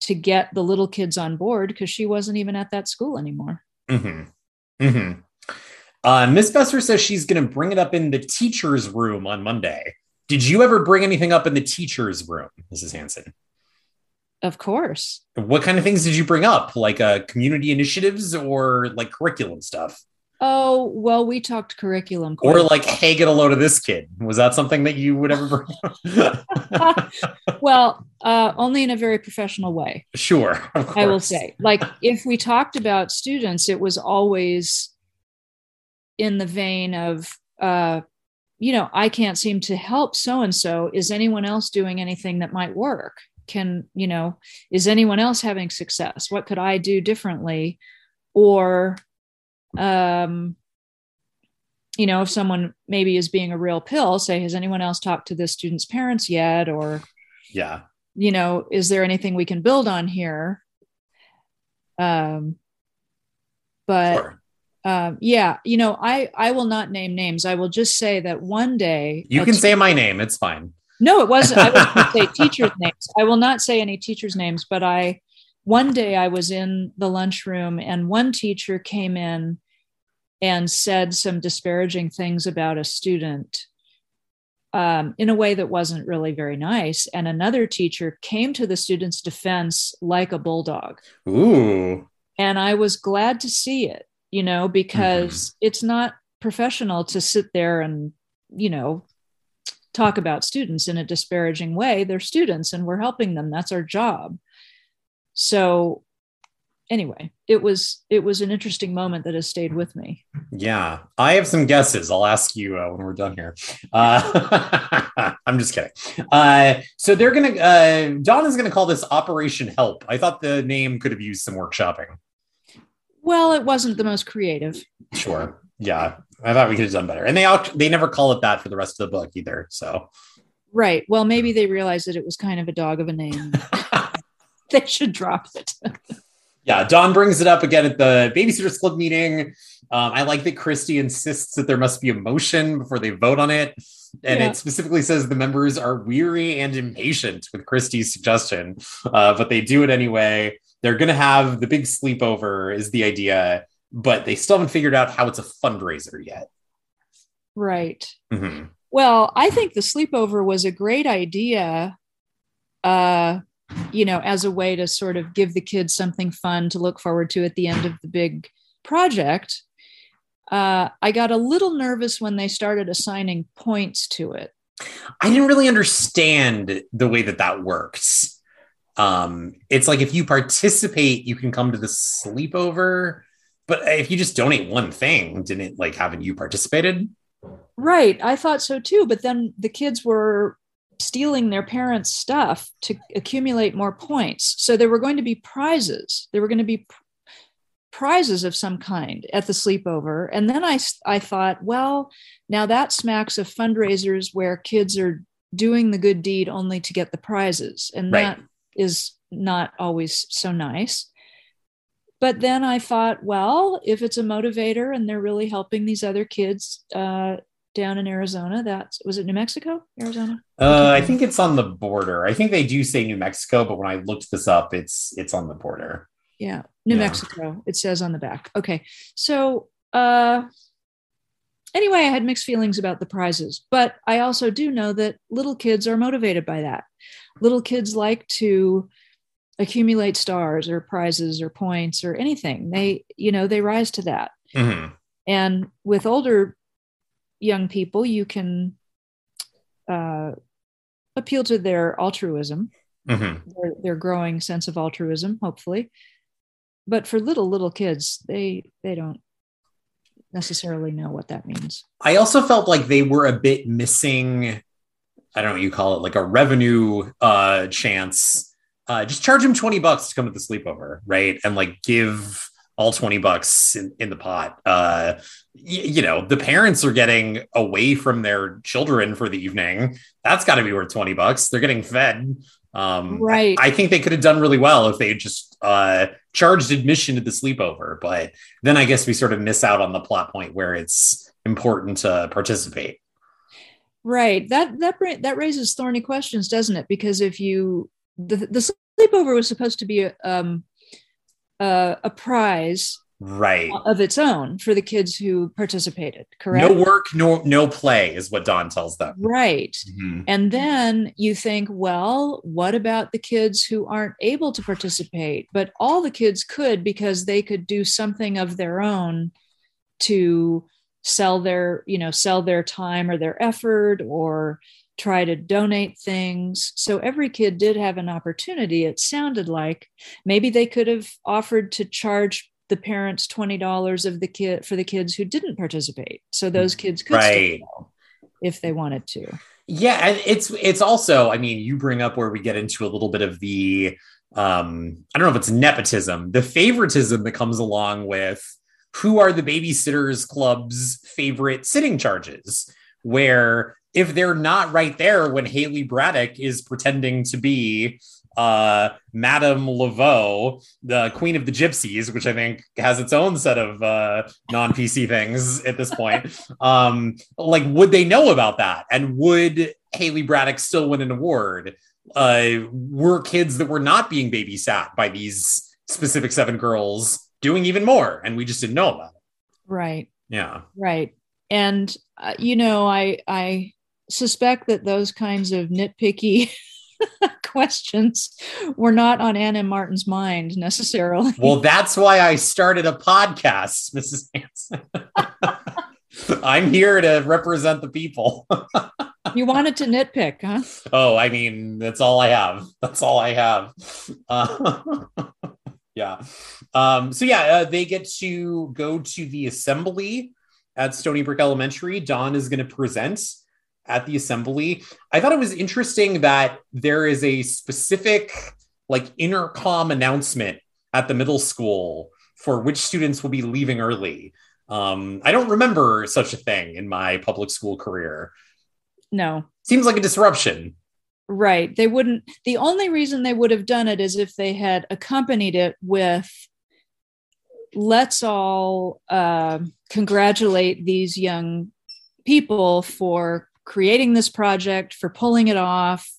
to get the little kids on board because she wasn't even at that school anymore.
Hmm hmm Uh, Miss Besser says she's going to bring it up in the teacher's room on Monday. Did you ever bring anything up in the teacher's room, Mrs. Hanson?
of course
What kind of things did you bring up? Like uh, community initiatives or like curriculum stuff?
oh well we talked curriculum
Or like, hey, get a load of this kid. Was that something that you would ever bring up? <laughs>
well uh, only in a very professional way
sure. of
I will say, like, if we talked about students, it was always in the vein of, uh, you know, I can't seem to help so and so. Is anyone else doing anything that might work? Can, you know, is anyone else having success? What could I do differently? Or, um, you know, if someone maybe is being a real pill, say, has anyone else talked to this student's parents yet? Or,
Yeah.
you know, is there anything we can build on here? Um, but
Sure.
Um, yeah, you know, I I will not name names. I will just say that one day
You can say my name. It's fine.
no, it wasn't. I was say <laughs> teachers' names. I will not say any teachers' names, but I one day I was in the lunchroom and one teacher came in and said some disparaging things about a student um, in a way that wasn't really very nice. And another teacher came to the student's defense like a bulldog.
Ooh.
And I was glad to see it, you know, because it's not professional to sit there and, you know, talk about students in a disparaging way. They're students and we're helping them. That's our job. So anyway, it was it was an interesting moment that has stayed with me.
Yeah, I have some guesses. I'll ask you uh, when we're done here. Uh, <laughs> I'm just kidding. Uh, so they're gonna. Uh, Dawn is gonna call this Operation Help. I thought the name could have used some workshopping.
Well, it wasn't the most creative.
Sure. Yeah, I thought we could have done better. And they all, they never call it that for the rest of the book either. So
Right. Well, maybe they realized that it was kind of a dog of a name. <laughs> <laughs> they should drop it. <laughs>
yeah, Dawn brings it up again at the Babysitters Club meeting. Um, I like that Kristy insists that there must be a motion before they vote on it. And
Yeah.
it specifically says the members are weary and impatient with Kristy's suggestion, uh, but they do it anyway. They're going to have the big sleepover, is the idea, but they still haven't figured out how it's a fundraiser yet.
right.
Mhm.
Well, I think the sleepover was a great idea, uh, you know, as a way to sort of give the kids something fun to look forward to at the end of the big project. Uh, I got a little nervous when they started assigning points to it.
I didn't really understand the way that that works. Um, it's like if you participate, you can come to the sleepover, but if you just donate one thing, didn't like haven't you participated?
Right. I thought so too. But then the kids were stealing their parents' stuff to accumulate more points. So there were going to be prizes. There were going to be pr- prizes of some kind at the sleepover. And then I, I thought, well, now that smacks of fundraisers where kids are doing the good deed only to get the prizes. And
Right.
that is not always so nice. But then I thought, well, if it's a motivator and they're really helping these other kids uh, down in Arizona, that's was it New Mexico, Arizona?
Uh, I think it's on the border. I think they do say New Mexico, but when I looked this up, it's it's on the border.
Yeah, New
Yeah.
Mexico. It says on the back. Okay, so uh, anyway, I had mixed feelings about the prizes, but I also do know that little kids are motivated by that. Little kids like to accumulate stars or prizes or points or anything. They, you know, they rise to that. Mm-hmm. And with older young people, you can uh, appeal to their altruism, mm-hmm. their, their growing sense of altruism, hopefully. But for little little kids, they they don't necessarily know what that means.
I also felt like they were a bit missing. I don't know what you call it, like a revenue uh, chance. Uh, just charge them 20 bucks to come to the sleepover, right? And like give all 20 bucks in, in the pot. Uh, y- you know, the parents are getting away from their children for the evening. That's got to be worth 20 bucks. They're getting fed. Um,
right.
I, I, think they could have done really well if they just uh, charged admission to the sleepover. But then I guess we sort of miss out on the plot point where it's important to participate.
Right. That that that raises thorny questions, doesn't it? Because if you the the sleepover was supposed to be a um, uh, a prize
right.
of its own for the kids who participated correct?
No work no no play is what dawn tells them.
Right. Mm-hmm. and then you think well what about the kids who aren't able to participate? But all the kids could because they could do something of their own to sell their you know sell their time or their effort or try to donate things. So every kid did have an opportunity. It sounded like maybe they could have offered to charge the parents $20 of the kid for the kids who didn't participate. So those kids could right. if they wanted to.
Yeah, and it's it's also, I mean, you bring up where we get into a little bit of the um I don't know if it's nepotism, the favoritism that comes along with who are the babysitters club's favorite sitting charges where if they're not right there when Haley Braddock is pretending to be uh, Madame Laveau, the Queen of the Gypsies, which I think has its own set of uh, non PC things at this point. <laughs> Um, like, would they know about that? And would Haley Braddock still win an award? Uh, were kids that were not being babysat by these specific seven girls doing even more, and we just didn't know about it?
Right.
Yeah.
Right. And uh, you know, I I suspect that those kinds of nitpicky <laughs> questions were not on Ann M. Martin's mind necessarily.
Well, that's why I started a podcast, Mrs. Hanson. <laughs> I'm here to represent the people. <laughs>
you wanted to nitpick, huh?
Oh, I mean, that's all I have. That's all I have. Uh, yeah. Um, so, yeah, uh, they get to go to the assembly at Stoneybrook Elementary. Dawn is going to present at the assembly. I thought it was interesting that there is a specific like intercom announcement at the middle school for which students will be leaving early. Um, I don't remember such a thing in my public school career.
No.
Seems like a disruption.
Right. They wouldn't, the only reason they would have done it is if they had accompanied it with, let's all uh, congratulate these young people for creating this project, for pulling it off,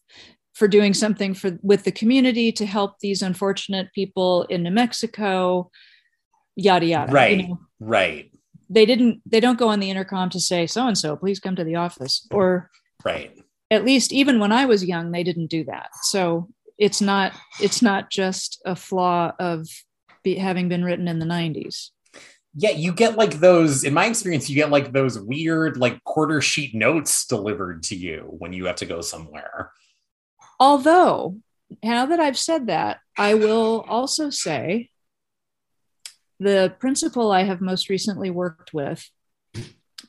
for doing something for with the community to help these unfortunate people in New Mexico, yada yada.
Right. You know? Right.
They didn't they don't go on the intercom to say so and so, please come to the office. Or
right.
At least even when I was young, they didn't do that. So it's not it's not just a flaw of be, having been written in the 90s
yeah, you get like those, in my experience, you get like those weird, like quarter sheet notes delivered to you when you have to go somewhere.
Although, now that I've said that, I will also say the principal I have most recently worked with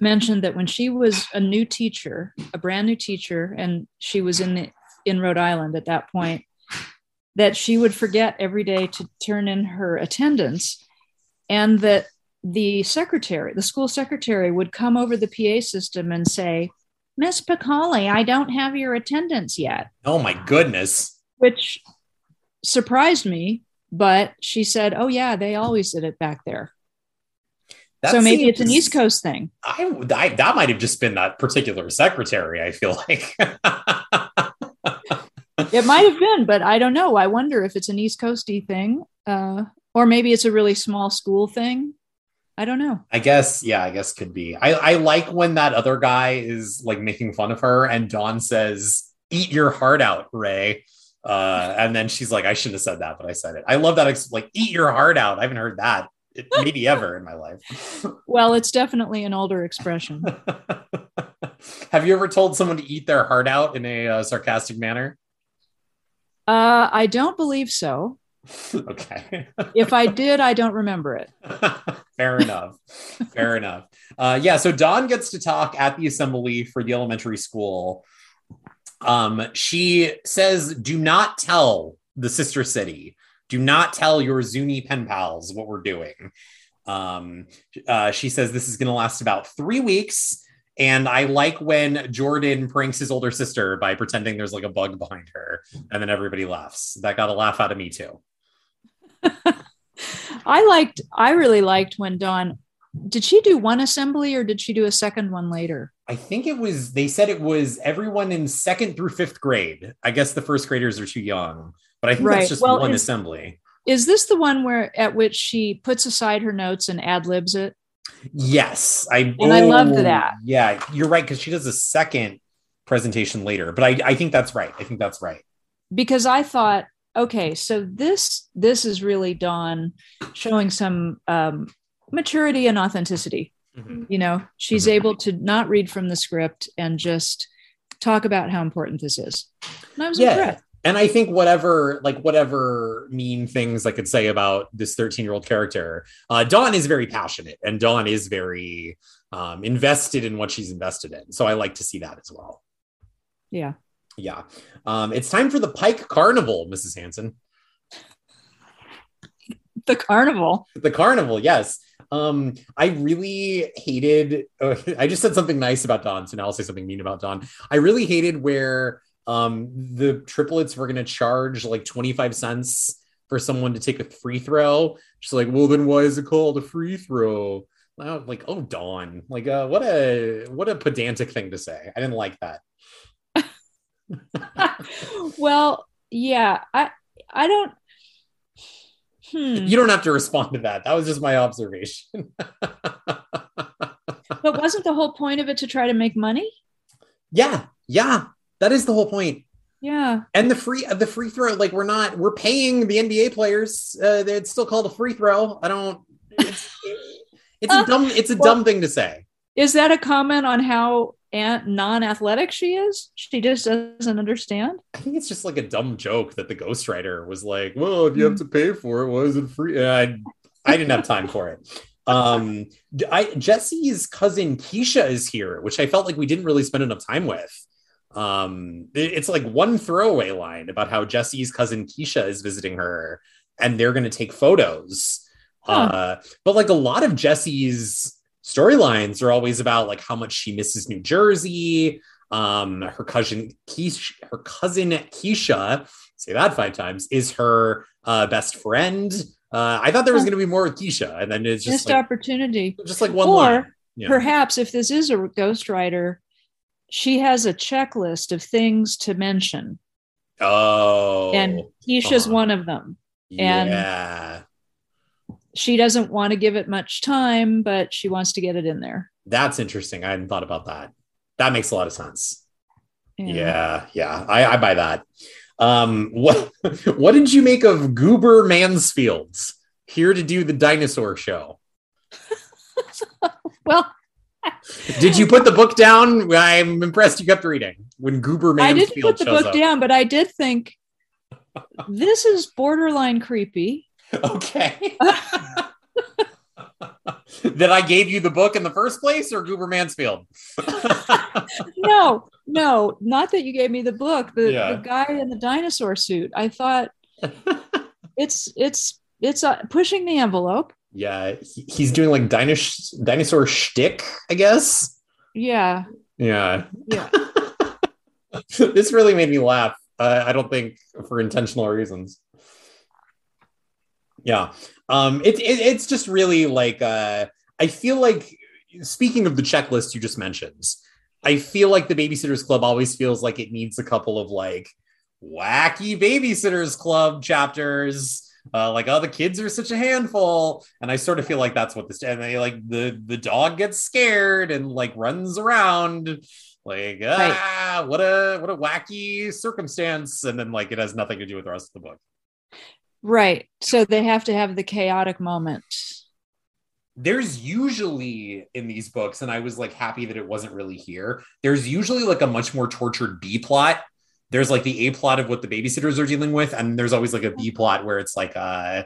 mentioned that when she was a new teacher, a brand new teacher, and she was in the, in Rhode Island at that point, that she would forget every day to turn in her attendance, and that the secretary, the school secretary, would come over the PA system and say, Miss Picali, I don't have your attendance yet.
Oh my goodness.
Which surprised me, but she said, Oh, yeah, they always did it back there. That so maybe it's an East Coast thing.
I, I that might have just been that particular secretary. I feel like <laughs>
it might have been, but I don't know. I wonder if it's an East Coasty thing, uh, or maybe it's a really small school thing. I don't know.
I guess, yeah, I guess could be. I, I like when that other guy is like making fun of her and Dawn says, Eat your heart out, Ray. Uh, and then she's like, I shouldn't have said that, but I said it. I love that. Ex- like, eat your heart out. I haven't heard that <laughs> maybe ever in my life.
Well, it's definitely an older expression. <laughs>
Have you ever told someone to eat their heart out in a uh, sarcastic manner?
Uh, I don't believe so. <laughs>
okay.
if I did, I don't remember it. <laughs>
Fair enough. Fair enough. Uh, yeah. So Dawn gets to talk at the assembly for the elementary school. Um, she says, "Do not tell the sister city. Do not tell your Zuni pen pals what we're doing." Um, uh, she says this is going to last about three weeks. And I like when Jordan pranks his older sister by pretending there's like a bug behind her, and then everybody laughs. That got a laugh out of me too. <laughs>
I liked, I really liked when Dawn, did she do one assembly or did she do a second one later?
I think it was, they said it was everyone in second through fifth grade. I guess the first graders are too young, but I think right. that's just well, one is, assembly.
Is this the one where at which she puts aside her notes and ad libs it?
Yes. I,
and oh, I loved that.
Yeah, you're right. Cause she does a second presentation later, but I, I think that's right. I think that's right.
Because I thought, okay so this this is really dawn showing some um, maturity and authenticity mm-hmm. you know she's mm-hmm. able to not read from the script and just talk about how important this is and i was yeah. impressed
and i think whatever like whatever mean things i could say about this 13 year old character uh, dawn is very passionate and dawn is very um, invested in what she's invested in so i like to see that as well
yeah
yeah. Um, it's time for the Pike Carnival, Mrs. Hanson.
The carnival.
The carnival, yes. Um, I really hated. Uh, <laughs> I just said something nice about Dawn, so now I'll say something mean about Dawn. I really hated where um the triplets were going to charge like 25 cents for someone to take a free throw. She's like, well, then why is it called a free throw? Like, oh, Dawn, like, uh, what a what a pedantic thing to say. I didn't like that. <laughs>
well, yeah, I I don't.
Hmm. You don't have to respond to that. That was just my observation. <laughs>
but wasn't the whole point of it to try to make money?
Yeah, yeah, that is the whole point.
Yeah,
and the free the free throw, like we're not we're paying the NBA players. Uh, it's still called a free throw. I don't. It's, it's a <laughs> dumb. It's a well, dumb thing to say.
Is that a comment on how non-athletic she is she just doesn't understand
i think it's just like a dumb joke that the ghostwriter was like well if you have hmm. to pay for it why is it free i, I didn't have time for it um I, Jessi's cousin keisha is here which i felt like we didn't really spend enough time with um it's like one throwaway line about how Jessi's cousin keisha is visiting her and they're going to take photos huh. uh but like a lot of Jessi's storylines are always about like how much she misses New Jersey. Um, her cousin Keisha, her cousin Keisha, say that five times, is her uh, best friend. Uh, I thought there was going to be more with Keisha, and then it's just
missed
like,
opportunity.
Just like one or line.
Yeah. perhaps if this is a ghostwriter, she has a checklist of things to mention.
Oh,
and Keisha's uh-huh. one of them. And yeah she doesn't want to give it much time, but she wants to get it in there.
That's interesting. I hadn't thought about that. That makes a lot of sense. Yeah, yeah, yeah. I, I buy that. Um, what <laughs> what did you make of Goober Mansfields here to do the dinosaur show? <laughs>
well,
did you put the book down? I'm impressed you kept reading when Goober Mansfield.
I didn't put the book up. down, but I did think this is borderline creepy.
Okay. <laughs> that I gave you the book in the first place or Goober Mansfield? <laughs>
no, no, not that you gave me the book. The, yeah. the guy in the dinosaur suit. I thought <laughs> it's it's it's uh, pushing the envelope.
Yeah, he's doing like dinosaur dinosaur shtick, I guess.
Yeah.
Yeah.
Yeah. <laughs>
this really made me laugh. Uh, I don't think for intentional reasons. Yeah. Um, it, it, it's just really like, uh, I feel like, speaking of the checklist you just mentioned, I feel like the Babysitters Club always feels like it needs a couple of like wacky Babysitters Club chapters uh, like oh the kids are such a handful. And i sort of feel like that's what this and they like the the dog gets scared and like runs around like ah right. what a what a wacky circumstance. And then like it has nothing to do with the rest of the book.
Right. So they have to have the chaotic moment.
There's usually in these books and i was like happy that it wasn't really here there's usually like a much more tortured b plot there's like the A plot of what the babysitters are dealing with, and there's always like a B plot where it's like, uh,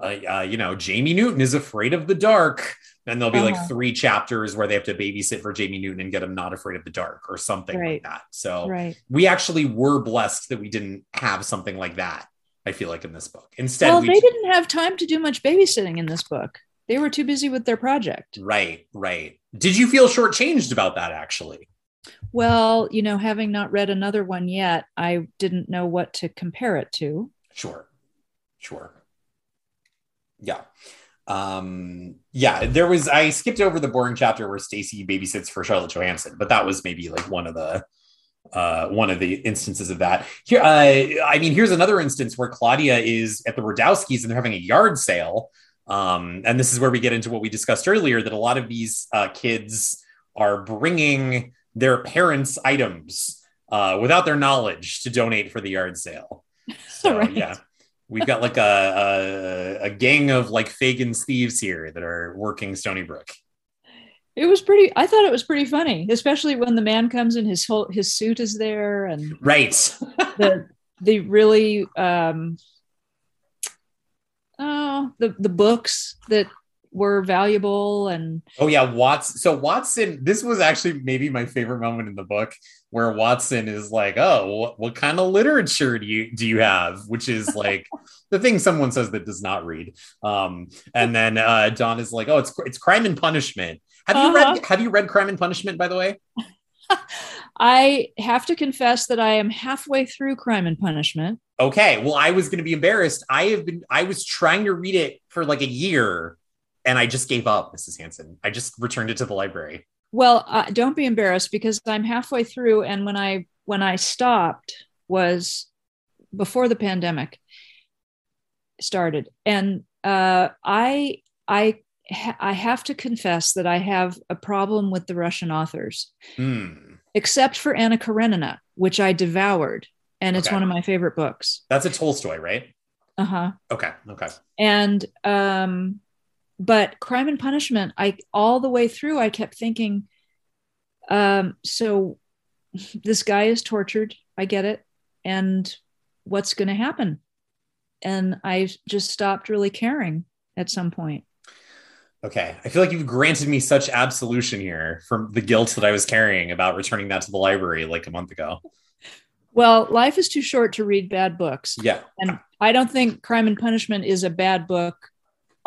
uh, uh you know, Jamie Newton is afraid of the dark, and there'll be uh-huh. like three chapters where they have to babysit for Jamie Newton and get him not afraid of the dark or something right. like that. So
right.
we actually were blessed that we didn't have something like that. I feel like in this book. Instead,
well, we they didn't have time to do much babysitting in this book. They were too busy with their project.
Right, right. Did you feel shortchanged about that actually?
Well, you know, having not read another one yet, I didn't know what to compare it to.
Sure. Sure. Yeah. Um, yeah, there was I skipped over the boring chapter where Stacey babysits for Charlotte Johanssen, but that was maybe like one of the uh, one of the instances of that. Here, uh, I mean, here's another instance where Claudia is at the Rodowskys and they're having a yard sale. Um, and this is where we get into what we discussed earlier that a lot of these uh, kids are bringing their parents' items uh, without their knowledge to donate for the yard sale. <laughs> So right. yeah, we've got like a, a, a gang of like Fagin's thieves here that are working Stoneybrook.
It was pretty. I thought it was pretty funny, especially when the man comes in. His whole his suit is there, and
right. <laughs>
the the really um oh the the books that were valuable and
oh yeah watson so watson this was actually maybe my favorite moment in the book where watson is like oh what, what kind of literature do you do you have which is <laughs> like the thing someone says that does not read um and then uh dawn is like oh it's it's crime and punishment have uh-huh. you read uh-huh. have you read crime and punishment by the way <laughs>
I have to confess that I am halfway through Crime and Punishment.
Okay, well, I was going to be embarrassed. I have been. I was trying to read it for like a year, and I just gave up, Mrs. Hanson. I just returned it to the library.
Well, uh, don't be embarrassed because I'm halfway through, and when I when I stopped was before the pandemic started, and uh, I I ha- I have to confess that I have a problem with the Russian authors,
mm.
except for Anna Karenina, which I devoured, and it's okay. one of my favorite books.
That's a Tolstoy, right?
Uh huh.
Okay. Okay.
And um, but crime and punishment i all the way through i kept thinking um so this guy is tortured i get it and what's going to happen? And i just stopped really caring at some point.
Okay i feel like you've granted me such absolution here from the guilt that i was carrying about returning that to the library like a month ago.
Well life is too short to read bad books.
Yeah.
And i don't think crime and punishment is a bad book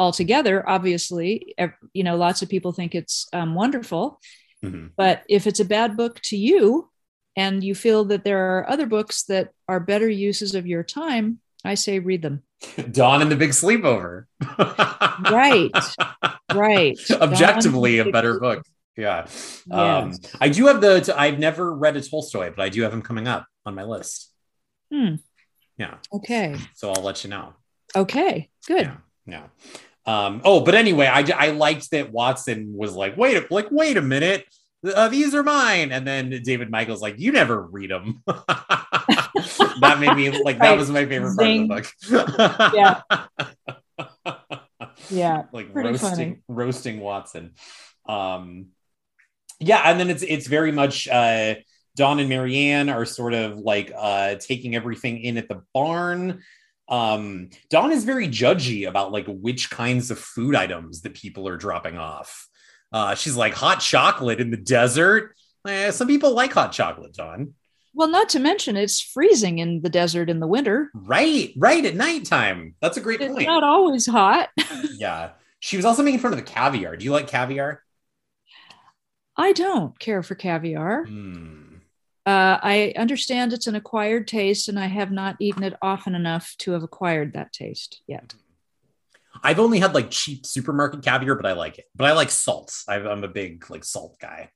altogether obviously you know lots of people think it's um, wonderful. Mm-hmm. but if it's a bad book to you and you feel that there are other books that are better uses of your time i say read them. <laughs>
Dawn and the big sleepover. <laughs>
Right. Right.
Objectively a better book. Yeah. Yes. um, i do have the i've never read a tolstoy but i do have him coming up on my list.
Hmm.
yeah.
Okay.
So i'll let you know.
Okay. Good.
Yeah, yeah. Um, oh, but anyway, I, I liked that Watson was like, wait, like, wait a minute. Uh, these are mine. And then David Michael's like, you never read them. <laughs> that made me like, that was my favorite Zing. part of
the book. yeah. <laughs> yeah.
Like roasting, funny. roasting Watson. Um, yeah. And then it's, it's very much, uh, Dawn and Mary Anne are sort of like uh, taking everything in at the barn um dawn is very judgy about like which kinds of food items that people are dropping off. Uh she's like hot chocolate in the desert? Eh, some people like hot chocolate dawn
well not to mention it's freezing in the desert in the winter.
Right right at nighttime. That's a great
it's
point.
not always hot. <laughs>
Yeah. She was also making fun of the caviar. Do you like caviar?
I don't care for caviar.
Mm.
Uh, I understand it's an acquired taste, and I have not eaten it often enough to have acquired that taste yet.
I've only had like cheap supermarket caviar, but I like it. But I like salt. i am a big like salt guy.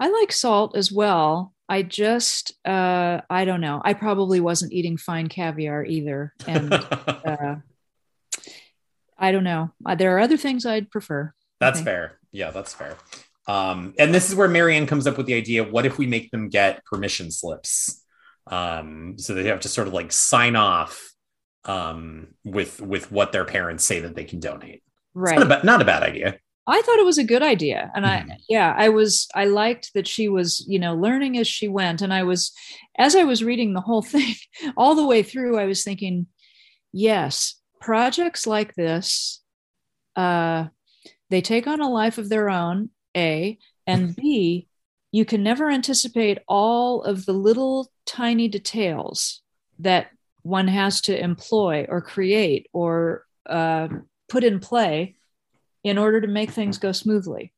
I like salt as well. I just, uh, I don't know. I probably wasn't eating fine caviar either. And <laughs> uh, I don't know. Uh, there are other things I'd prefer.
That's fair. Yeah, that's fair. Um, and this is where Mary Anne comes up with the idea what if we make them get permission slips? Um, so they have to sort of like sign off um, with with what their parents say that they can donate.
Right.
Not a, ba- not a bad idea.
I thought it was a good idea. And. I, yeah, I was, I liked that she was, you know, learning as she went. And I was, as I was reading the whole <laughs> thing, all the way through, I was thinking, yes, projects like this, uh, they take on a life of their own, A, and B, you can never anticipate all of the little tiny details that one has to employ or create or uh, put in play in order to make things go smoothly.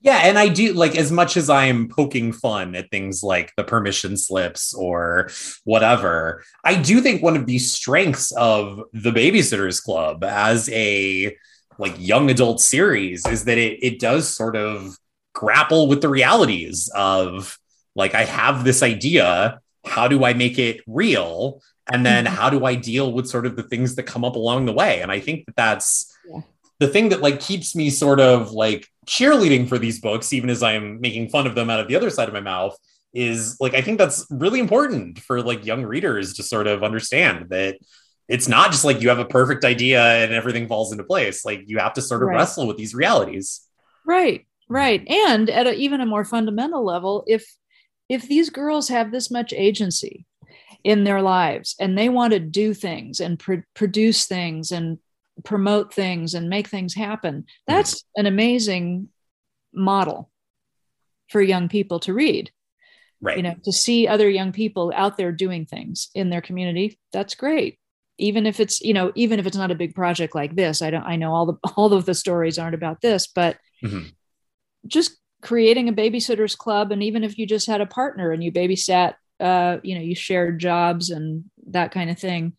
Yeah, and I do like as much as I am poking fun at things like the permission slips or whatever, I do think one of the strengths of the Babysitters Club as a like young adult series is that it it does sort of grapple with the realities of like I have this idea, how do I make it real? And then
Mhm.
how do I deal with sort of the things that come up along the way? And I think that that's
Yeah.
the thing that like keeps me sort of like cheerleading for these books, even as I'm making fun of them out of the other side of my mouth, is like I think that's really important for like young readers to sort of understand that it's not just like you have a perfect idea and everything falls into place. Like you have to sort of
Right.
wrestle with these realities.
Right, right. And at a, even a more fundamental level, if if these girls have this much agency in their lives and they want to do things and pr- produce things and promote things and make things happen, mm-hmm. that's an amazing model for young people to read.
Right.
You know, to see other young people out there doing things in their community, that's great. Even if it's, you know, even if it's not a big project like this, I don't I know all the <laughs> all of the stories aren't about this, but
Mhm.
just creating a babysitters club and even if you just had a partner and you babysat uh you know you shared jobs and that kind of thing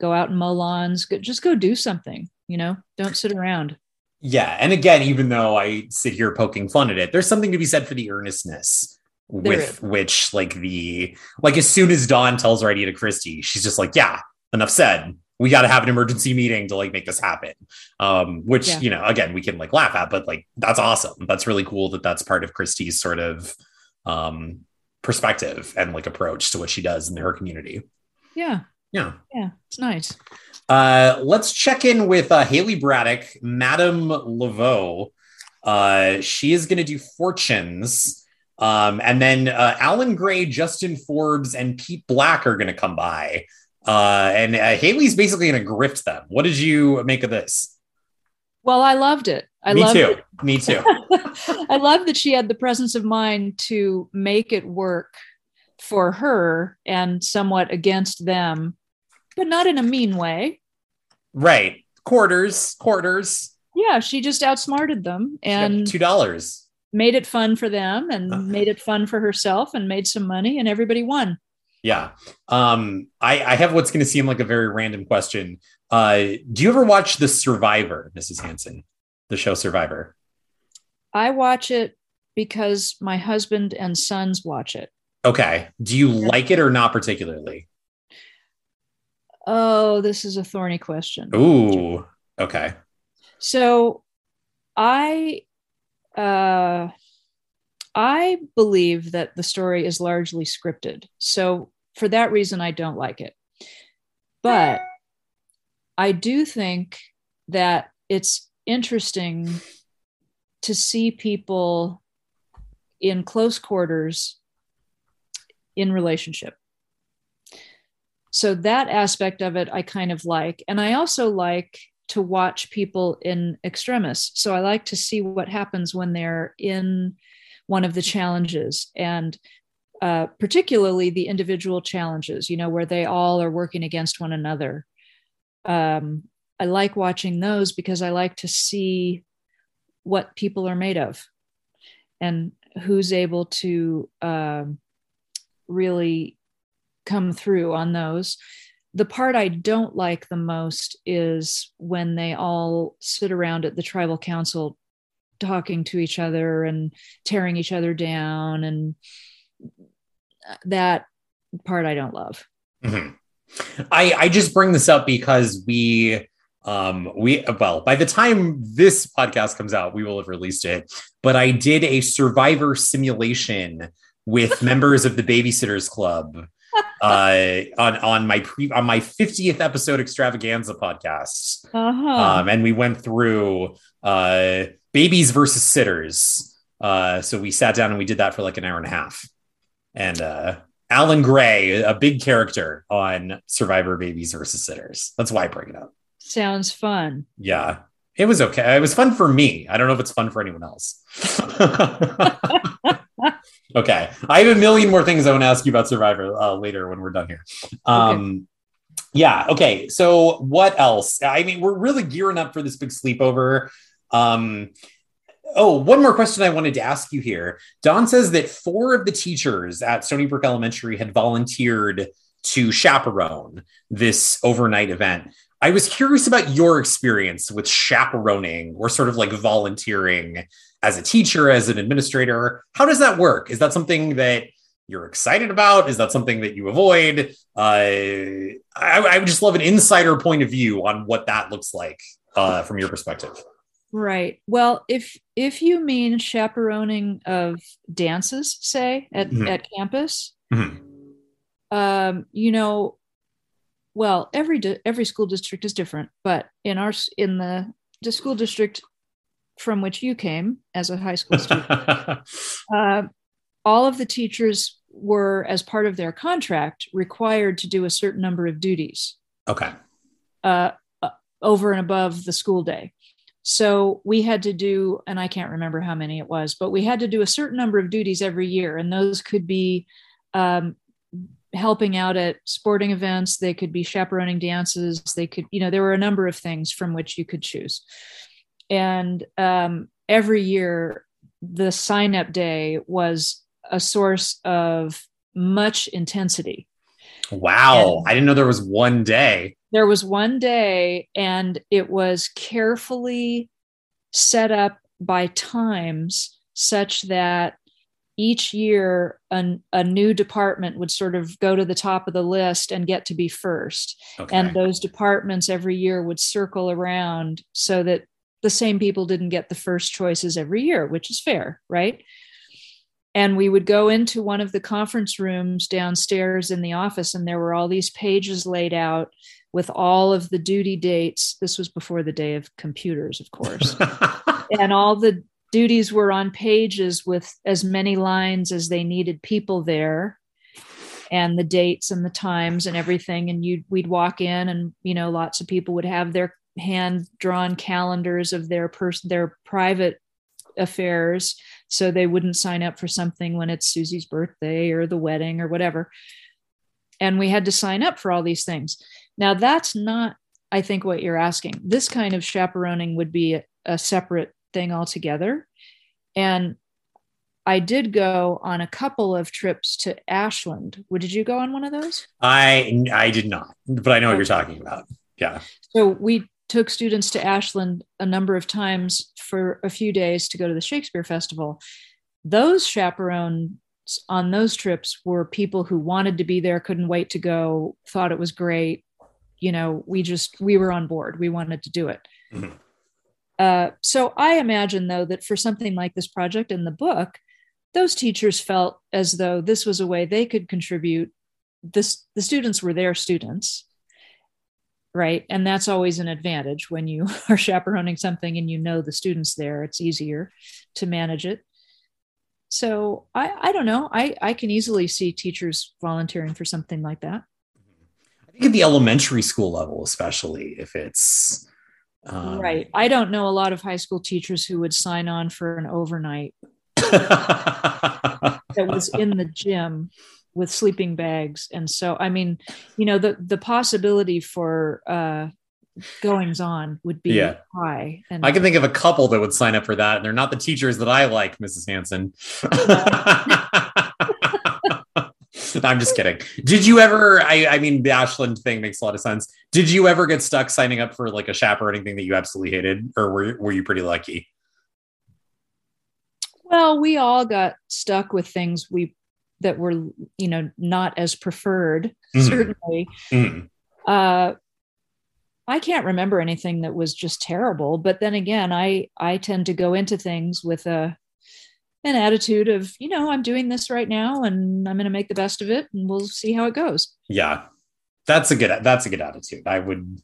go out and mow lawns go, just go do something you know don't sit around
Yeah. And again, even though I sit here poking fun at it, there's something to be said for the earnestness with which like the like as soon as Dawn tells her idea to Kristy, she's just like, yeah, enough said. We got to have an emergency meeting to like make this happen. Um, which
Yeah.
you know, again, we can like laugh at, but like that's awesome. That's really cool that that's part of Kristy's sort of um perspective and like approach to what she does in her community.
yeah
Yeah.
yeah it's nice
Uh, let's check in with uh, Haley Braddock, Madame Laveau. Uh, she is going to do fortunes. Um, and then uh, Alan Gray, Justin Forbes, and Pete Black are going to come by. Uh, and uh, Haley's basically going to grift them. What did you make of this?
well i loved it i
Me
loved
too.
it.
Me too. <laughs>
i love that she had the presence of mind to make it work for her and somewhat against them but not in a mean way
right. Quarters, quarters,
yeah she just outsmarted them and
two dollars.
Made it fun for them and
Uh.
made it fun for herself and made some money and everybody won.
Yeah. Um, I, I have what's going to seem like a very random question. Uh, do you ever watch The Survivor, Mrs. Hanson? The show Survivor?
I watch it because my husband and sons watch it.
Okay. Do you like it or not particularly?
Oh, this is a thorny question.
Ooh. Okay.
So I uh I believe that the story is largely scripted. So for that reason I don't like it. But I do think that it's interesting to see people in close quarters in relationship. So that aspect of it I kind of like. And I also like to watch people in extremis. So I like to see what happens when they're in one of the challenges and uh, particularly the individual challenges, you know, where they all are working against one another. Um, I like watching those because I like to see what people are made of and who's able to um, really come through on those. The part I don't like the most is when they all sit around at the tribal council talking to each other and tearing each other down and that part I don't love.
Mhm. I I just bring this up because we um we well by the time this podcast comes out we will have released it but I did a survivor simulation with <laughs> members of the babysitters club uh on on my pre on my 50th episode extravaganza podcast
Uh-huh.
um and we went through uh babies versus sitters uh so we sat down and we did that for like an hour and a half and uh Alan Gray, a big character on Survivor Babies versus Sitters. That's why I bring it up.
Sounds fun.
Yeah, it was okay. It was fun for me. I don't know if it's fun for anyone else. <laughs> <laughs> okay, I have a million more things I want to ask you about Survivor uh, later when we're done here. Um, Yeah. Okay. So what else? I mean, we're really gearing up for this big sleepover. Um, oh, one more question I wanted to ask you here. Dawn says that four of the teachers at Stoneybrook Elementary had volunteered to chaperone this overnight event. I was curious about your experience with chaperoning or sort of like volunteering as a teacher, as an administrator. How does that work? Is that something that you're excited about? Is that something that you avoid? Uh, I, I would just love an insider point of view on what that looks like uh, from your perspective.
Right. Well, if if you mean chaperoning of dances, say at
Mhm.
at campus,
Mhm.
um, you know, well, every di- every school district is different, but in our in the the school district from which you came as a high school student, <laughs> uh, all of the teachers were, as part of their contract, required to do a certain number of duties
okay.
uh, uh, over and above the school day. So we had to do, and I can't remember how many it was, but we had to do a certain number of duties every year. And those could be um, helping out at sporting events, they could be chaperoning dances, they could, you know, there were a number of things from which you could choose. And um, every year, the sign up day was a source of much intensity
Wow.
And-
I didn't know there was one day.
there was one day and it was carefully set up by times such that each year an, a new department would sort of go to the top of the list and get to be first
Okay.
and those departments every year would circle around so that the same people didn't get the first choices every year which is fair right? And we would go into one of the conference rooms downstairs in the office and there were all these pages laid out with all of the duty dates. This was before the day of computers of course. <laughs> And all the duties were on pages with as many lines as they needed people there and the dates and the times and everything. And you we'd walk in and you know lots of people would have their hand drawn calendars of their person their private affairs so they wouldn't sign up for something when it's Susie's birthday or the wedding or whatever. And we had to sign up for all these things. Now that's not i think what you're asking. This kind of chaperoning would be a, a separate thing altogether. And i did go on a couple of trips to ashland. Did you go on one of those?
I I did not, but I know what you're talking about. Yeah.
so we took students to ashland a number of times for a few days to go to the shakespeare festival. Those chaperones on those trips were people who wanted to be there couldn't wait to go thought it was great. You know we just we were on board. We wanted to do it.
Mhm.
uh, so i imagine though that for something like this project in the book those teachers felt as though this was a way they could contribute. This the students were their students right? And that's always an advantage when you <laughs> are chaperoning something and you know the students there it's easier to manage it. So i i don't know. I i can easily see teachers volunteering for something like that.
I think at the elementary school level, especially if it's um,
right. I don't know a lot of high school teachers who would sign on for an overnight <laughs> that was in the gym with sleeping bags and so i mean you know the the possibility for uh goings on would be
Yeah.
high and
I can think of a couple that would sign up for that, and they're not the teachers that I like, Mrs. Hanson. <laughs> I'm just kidding. Did you ever? I, I mean, the Ashland thing makes a lot of sense. Did you ever get stuck signing up for like a chaperoning thing that you absolutely hated, or were were you pretty lucky?
Well, we all got stuck with things we that were, you know, not as preferred,
Mhm.
certainly.
Mhm.
Uh I can't remember anything that was just terrible, but then again, I I tend to go into things with a an attitude of, you know, I'm doing this right now and I'm going to make the best of it and we'll see how it goes.
Yeah, that's a good that's a good attitude. I would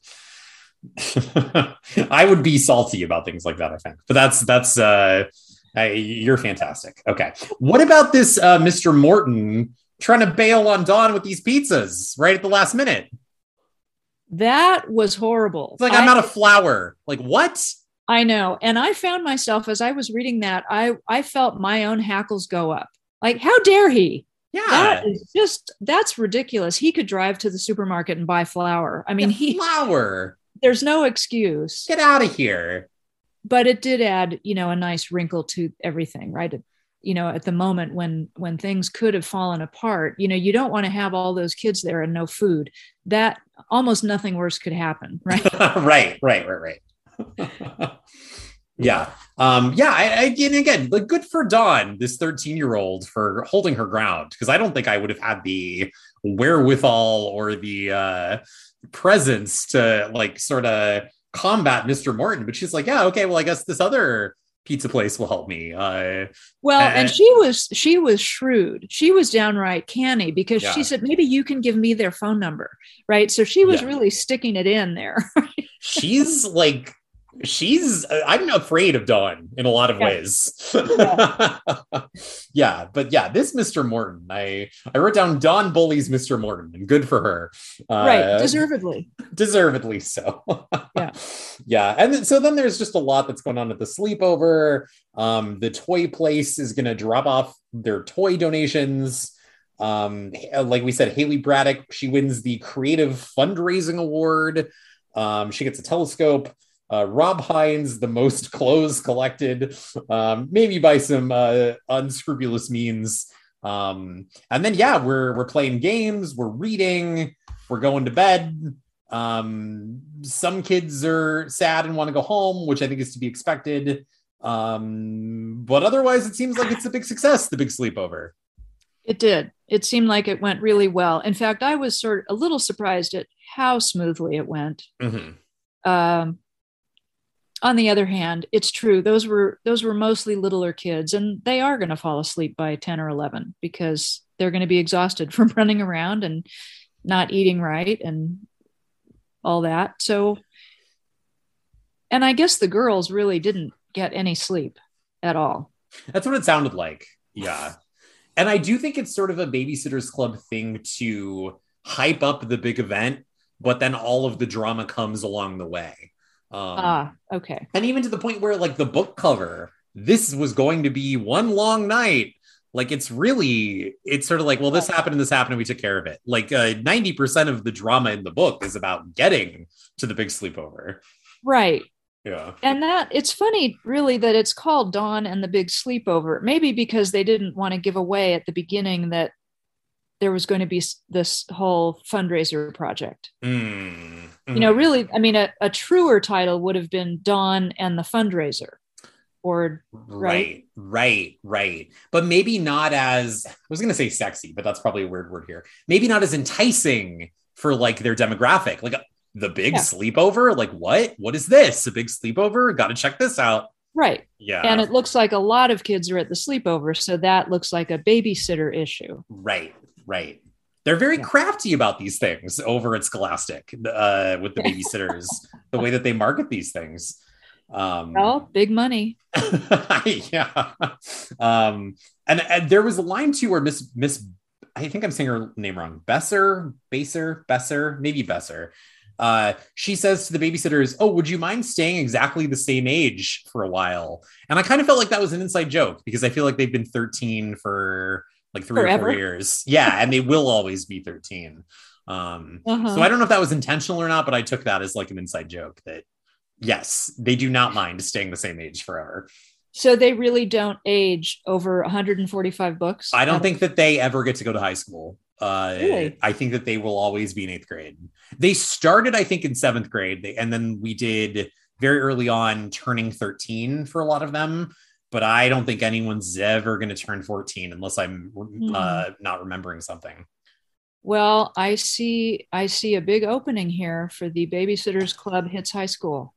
<laughs> I would be salty about things like that. I think, but that's that's uh, I, you're fantastic. Okay, what about this uh, Mr. Morton trying to bail on Dawn with these pizzas right at the last minute?
That was horrible.
It's like I'm
I-
out of flour. Like what?
I know. And I found myself as I was reading that, I I felt my own hackles go up. Like, how dare he?
Yeah,
That is just that's ridiculous. He could drive to the supermarket and buy flour. I mean, he
flour.
there's no excuse.
Get out of here.
But it did add, you know, a nice wrinkle to everything, right? You know, at the moment when when things could have fallen apart, you know, you don't want to have all those kids there and no food. That almost nothing worse could happen, <laughs> <laughs> right?
right, right, right, right. <laughs> yeah. Um, yeah, I, I and again, like good for Dawn, this 13 year old, for holding her ground. Because I don't think I would have had the wherewithal or the uh presence to like sort of combat Mr. Morton. But she's like, yeah, okay, well, I guess this other pizza place will help me. Uh
Well,
Uh,
and she was she was shrewd. She was downright canny because
Yeah.
she said maybe you can give me their phone number, right? So she was
Yeah.
really sticking it in there. <laughs>
she's like she's i'm afraid of dawn in a lot of
Yeah.
ways. Yeah. <laughs> But yeah this mr morton i i wrote down dawn bullies mr morton and good for her. Uh,
right, deservedly.
deservedly so.
Yeah. <laughs>
yeah and then, so then there's just a lot that's going on at the sleepover. Um the toy place is going to drop off their toy donations. Um like we said haley braddock she wins the creative fundraising award. Um she gets a telescope uh, Rob Hines, the most <laughs> clothes collected, um, maybe by some uh, unscrupulous means. Um, and then yeah, we're we're playing games, we're reading, we're going to bed. Um, some kids are sad and want to go home, which I think is to be expected. Um, but otherwise, it seems like it's a big success. The big sleepover.
It did. It seemed like it went really well. In fact, I was sort of a little surprised at how smoothly it went.
Mhm.
Um, on the other hand, it's true those were those were mostly littler kids, and they are going to fall asleep by ten or eleven because they're going to be exhausted <laughs> from running around and not eating right and all that. So, and I guess the girls really didn't get any sleep at all.
That's what it sounded like. Yeah. And I do think it's sort of a babysitters club thing to hype up the big event, but then all of the drama comes along the way. Um,
ah, okay.
and even to the point where, like, the book cover, this was going to be one long night. Like, it's really, it's sort of like, well, this happened and this happened and we took care of it. Like, uh, 90% of the drama in the book is about getting to the big sleepover.
Right.
Yeah.
and that it's funny really that it's called dawn and the big sleepover maybe because they didn't want to give away at the beginning that there was going to be this whole fundraiser project
Mm.
you know really i mean a, a truer title would have been dawn and the fundraiser or
Right, right, right. But maybe not as I was going to say sexy, but that's probably a weird word here. Maybe not as enticing for like their demographic. Like the big
Yeah.
sleepover, like what? What is this? A big sleepover? Got to check this out.
right
Yeah.
and it looks like a lot of kids are at the sleepover so that looks like a babysitter issue
right, right. They're very
Yeah.
crafty about these things over at Scholastic uh, with the <laughs> babysitters, the way that they market these things. Um,
well big money <laughs>
yeah. Um, and, and there was a line too where Miss Miss I think I'm saying her name wrong. Besser, Baser, Besser, maybe Besser. Uh, she says to the babysitters, "Oh, would you mind staying exactly the same age for a while?" And I kind of felt like that was an inside joke because I feel like they've been 13 for like three or four years. Yeah, and they will always be 13. Um,
Uh-huh.
so I don't know if that was intentional or not, but I took that as like an inside joke that yes, they do not mind staying the same age forever.
so they really don't age over 145 books
I don't think that they ever get to go to high school. Uh,
Really?
I think that they will always be in eighth grade. They started, I think, in seventh grade, they, and then we did very early on turning 13 for a lot of them. But I don't think anyone's ever going to turn 14 unless I'm
Hmm.
uh, not remembering something.
Well, I see I see a big opening here for the Babysitters Club hits high school.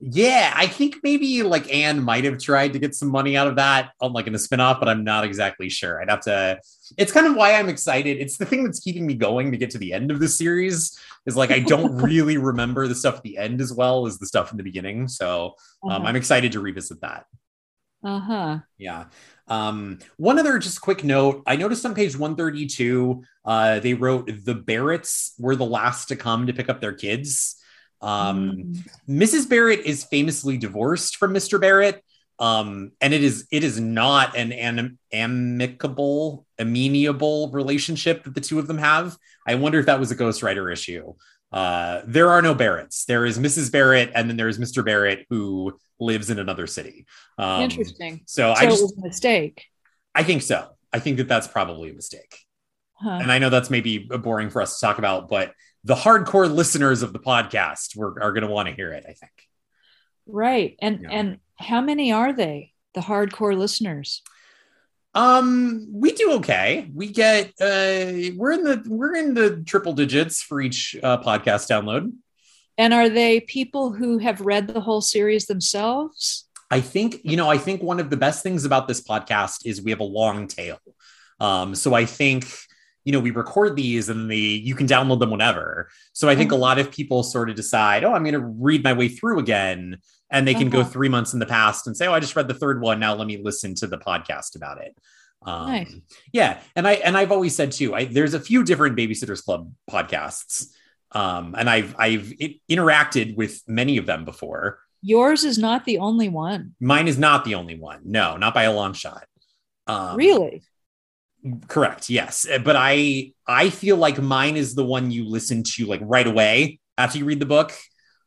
Yeah, I think maybe like Ann might have tried to get some money out of that on like in a spinoff, but I'm not exactly sure. I'd have to. It's kind of why I'm excited. It's the thing that's keeping me going to get to the end of the series. Is like I don't <laughs> really remember the stuff at the end as well as the stuff in the beginning. So um,
Uh-huh.
I'm excited to revisit that.
Uh-huh.
Yeah. Um, one other just quick note. I noticed on page 132, uh, they wrote the Barretts were the last to come to pick up their kids. Um,
Mm.
Mrs. Barrett is famously divorced from Mr. Barrett. Um, and it is it is not an, an amicable, amenable relationship that the two of them have. I wonder if that was a ghostwriter issue. Uh, there are no Barretts. There is Mrs. Barrett, and then there is Mr. Barrett who lives in another city. Um,
Interesting.
So,
So
I
it
just
was a mistake.
I think so. I think that that's probably a mistake.
Huh.
And I know that's maybe boring for us to talk about, but the hardcore listeners of the podcast were, are going to want to hear it, I think.
Right. And
Yeah.
and how many are they? The hardcore listeners.
Um, we do okay. We get uh we're in the we're in the triple digits for each uh, podcast download.
And are they people who have read the whole series themselves?
I think, you know, I think one of the best things about this podcast is we have a long tail. Um, so I think, you know, we record these and the you can download them whenever. So I think a lot of people sort of decide, oh, I'm going to read my way through again, and they can go
Uh-huh.
three months in the past and say, oh, I just read the third one. Now let me listen to the podcast about it. Um,
Nice.
Yeah, and I and I've always said too, I, there's a few different Babysitters Club podcasts, um, and I've I've i- interacted with many of them before.
Yours is not the only one.
Mine is not the only one. No, not by a long shot. Um,
really?
Correct. Yes, Uh, but I I feel like mine is the one you listen to like right away after you read the book.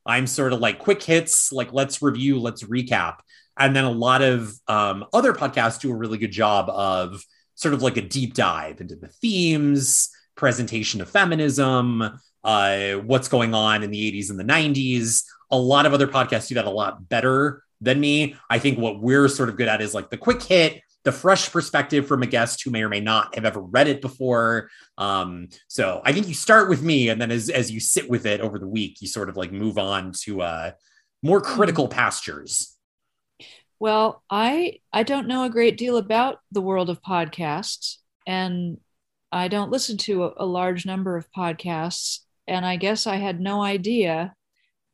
I'm sort of like quick hits, like let's review, let's recap, and then a lot of um, other podcasts do a really good job of sort of like a deep dive into the themes, presentation of feminism, uh, what's going on in the 80s and the 90s. A lot of other podcasts do that a lot better than me. I think what we're sort of good at is like the quick hit, the fresh perspective from a guest who may or may not have ever read it before. Um, so I think you start with me, and then as as you sit with it over the week, you sort of like move on to uh, more critical pastures.
Well, I I don't know a great deal about the world of podcasts, and I don't listen to a, a large number of podcasts. And I guess I had no idea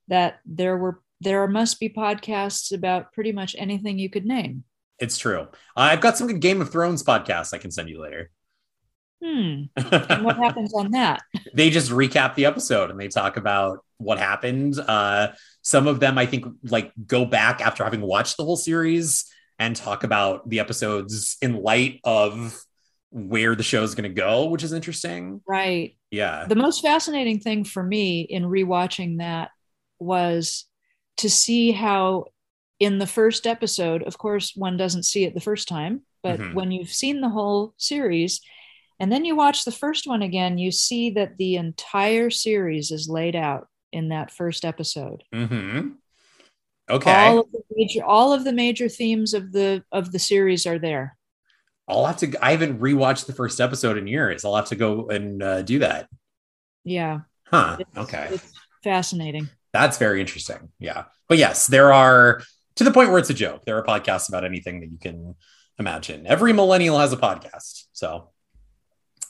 that there were there must be podcasts about pretty much anything you could name.
It's true. I've got some good Game of Thrones podcasts I can send you later.
Hmm. <laughs> And what happens on that?
they just recap the episode and they talk about what happened. Uh, some of them, I think, like go back after having watched the whole series and talk about the episodes in light of where the show is going to go, which is interesting.
Right.
Yeah.
The most fascinating thing for me in rewatching that was to see how in the first episode, of course, one doesn't see it the first time, but
Mhm.
when you've seen the whole series and then you watch the first one again, you see that the entire series is laid out in that first episode.
Mm-hmm. Okay.
All of the major all of the major themes of the of the series are there.
I'll have to. I haven't rewatched the first episode in years. I'll have to go and uh, do that.
Yeah.
Huh.
It's-
Okay.
It's fascinating.
That's very interesting. Yeah. But yes, there are to the point where it's a joke. There are podcasts about anything that you can imagine. Every millennial has a podcast. So,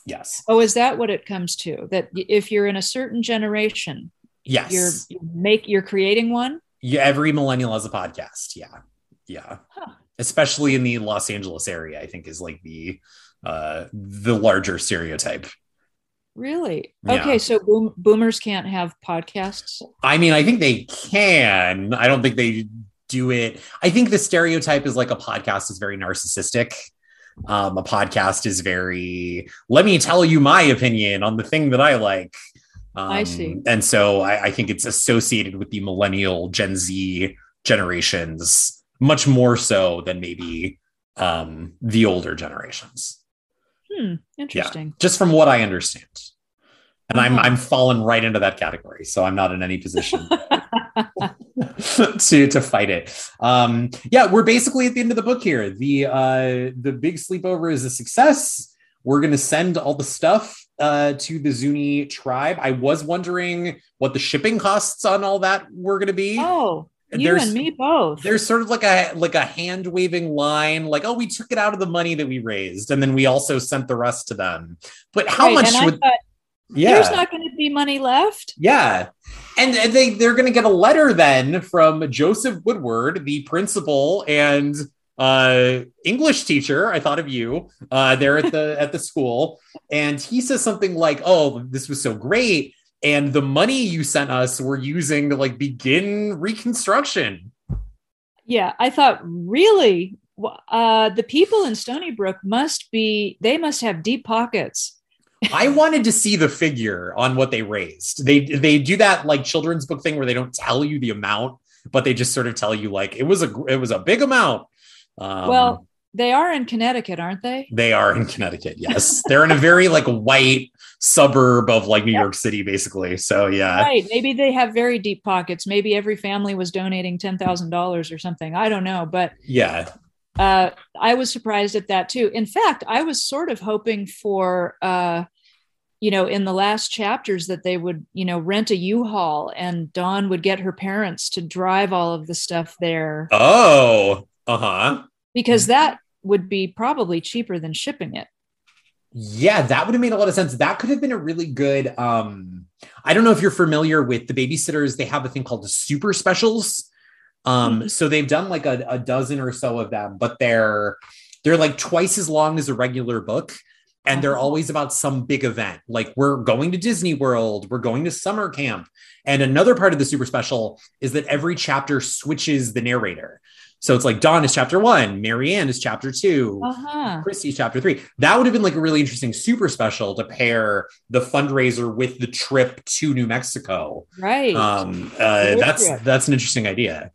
yes.
Oh, is that what it comes to? That if you're in a certain generation,
Yes.
you're you make you're creating one
yeah, every millennial has a podcast. Yeah. Yeah.
Huh.
Especially in the Los Angeles area, I think is like the uh the larger stereotype.
really
Yeah.
okay so boom, boomers can't have podcasts
I mean, I think they can. I don't think they do it. I think the stereotype is like a podcast is very narcissistic. Um, a podcast is very, let me tell you my opinion on the thing that I like. Um,
I see.
And so I, I think it's associated with the millennial Gen Z generations much more so than maybe um, the older generations.
hmm interesting
Just from what I understand. And I'm
Uh-huh.
I'm fallen right into that category. So I'm not in any position. <laughs> <laughs> to to fight it. Um, yeah, we're basically at the end of the book here. The uh, the big sleepover is a success. We're gonna send all the stuff uh, to the Zuni tribe. I was wondering what the shipping costs on all that were gonna be.
Oh, you
There's-
and me both.
There's sort of like a like a hand waving line, like, oh, we took it out of the money that we raised, and then we also sent the rest to them. But how
Right,
much would
thought,
yeah
There's not going to be money left.
yeah. And and they they're gonna get a letter then from Joseph Woodward, the principal and uh English teacher. I thought of you uh there at the <laughs> at the school. And he says something like, Oh, this was so great. And the money you sent us we're using to like begin reconstruction.
Yeah, I thought really, uh, the people in Stoneybrook must be. They must have deep pockets.
I wanted to see the figure on what they raised. They they do that like children's book thing where they don't tell you the amount, but they just sort of tell you like it was a it was a big amount. Um,
well, they are in Connecticut, aren't they?
they are in Connecticut. Yes, they're in a very like white suburb of like New
Yep.
York City, basically. So yeah,
Right. Maybe they have very deep pockets. Maybe every family was donating ten thousand dollars or something. I don't know, but
yeah,
uh, I was surprised at that too. In fact, I was sort of hoping for, uh, you know, in the last chapters that they would, you know, rent a U-Haul and Dawn would get her parents to drive all of the stuff there
Oh, uh huh.
because that would be probably cheaper than shipping it.
Yeah, that would have made a lot of sense. That could have been a really good. um I don't know if you're familiar with the babysitters. They have a thing called the super specials. Um,
Mhm.
so they've done like a, a dozen or so of them, but they're they're like twice as long as a regular book. And they're
Uh-huh.
always about some big event. Like we're going to Disney World, we're going to summer camp. And another part of the super special is that every chapter switches the narrator. So it's like Dawn is chapter one, Mary Anne is chapter two,
Uh-huh.
Kristy's chapter three. That would have been like a really interesting super special to pair the fundraiser with the trip to New Mexico.
Right.
Um, uh, that's that's an interesting idea.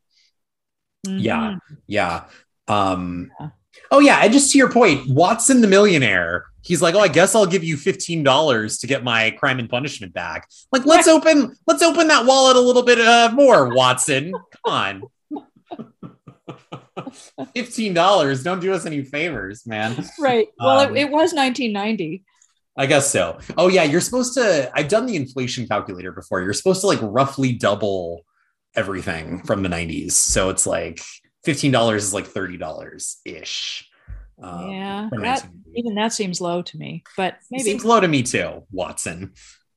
yeah.
Mhm.
Yeah. Um,
Yeah.
Oh yeah, and just to your point, Watson the millionaire. He's like, oh, I guess I'll give you fifteen dollars to get my crime and punishment back. Like, let's open, let's open that wallet a little bit uh, more, Watson. Come on. <laughs> Fifteen dollars. Don't do us any favors, man.
Right. Well,
Um,
it, it was 1990.
I guess so. Oh yeah, you're supposed to. I've done the inflation calculator before. You're supposed to like roughly double everything from the 90s. So it's like fifteen dollars is like thirty dollars ish. Um,
yeah. That, even that seems low to me, but
It
maybe.
seems low to me too, Watson.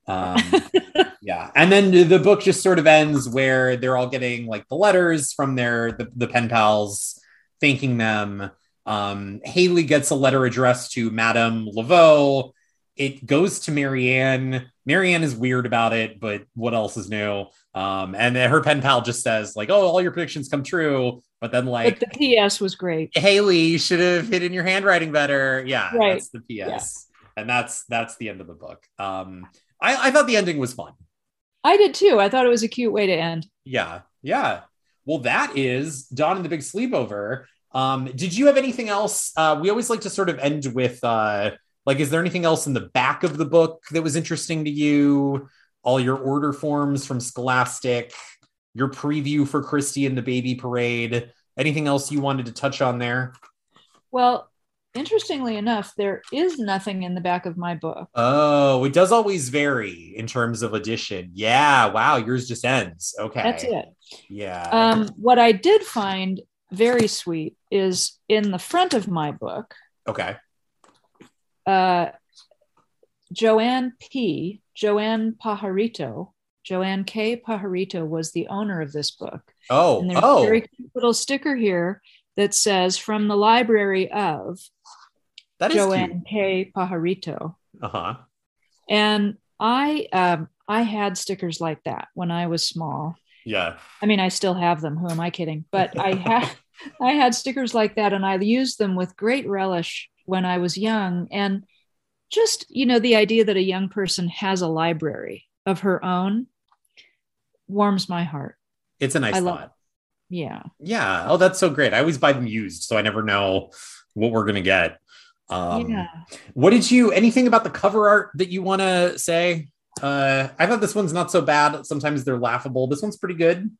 Um, <laughs> yeah, and then the- book just sort of ends where they're all getting like the letters from their the, the pen pals thanking them. Um, Haley gets a letter addressed to Madame Laveau. It goes to Mary Anne. Marianne is weird about it, but what else is new? Um, and then her pen pal just says like, "Oh, all your predictions come true," but then like,
but the PS was great.
Haley, you should have hidden your handwriting better. Yeah,
Right.
that's the PS. And that's that's the end of the book. Um, I, I thought the ending was fun.
I did too. I thought it was a cute way to end.
Yeah, yeah. Well, that is Dawn and the Big Sleepover. Um, did you have anything else? Uh, we always like to sort of end with uh, like, is there anything else in the back of the book that was interesting to you? All your order forms from Scholastic, your preview for Kristy and the Baby Parade. Anything else you wanted to touch on there?
Well, interestingly enough, there is nothing in the back of my book.
Oh, it does always vary in terms of edition. Yeah. Wow. Yours just ends. Okay.
That's it.
Yeah.
Um, what I did find very sweet is in the front of my book,
okay.
uh, Joanne P. Joanne Pajarito, Joanne K. Pajarito was the owner of this book.
Oh.
And there's
Oh.
a very cute little sticker here that says from the library of
that is
Joanne K. Pajarito.
Uh huh.
And I um, I had stickers like that when I was small.
Yeah.
I mean, I still have them. Who am I kidding? But I <laughs> had I had stickers like that, and I used them with great relish when I was young. And just you know, the idea that a young person has a library of her own warms my heart.
It's a nice
I love-
thought.
Yeah.
Yeah. Oh, that's so great. I always buy them used, so I never know what we're gonna get. Um,
yeah.
What did you? Anything about the cover art that you want to say? Uh, I thought this one's not so bad. Sometimes they're laughable. This one's pretty good.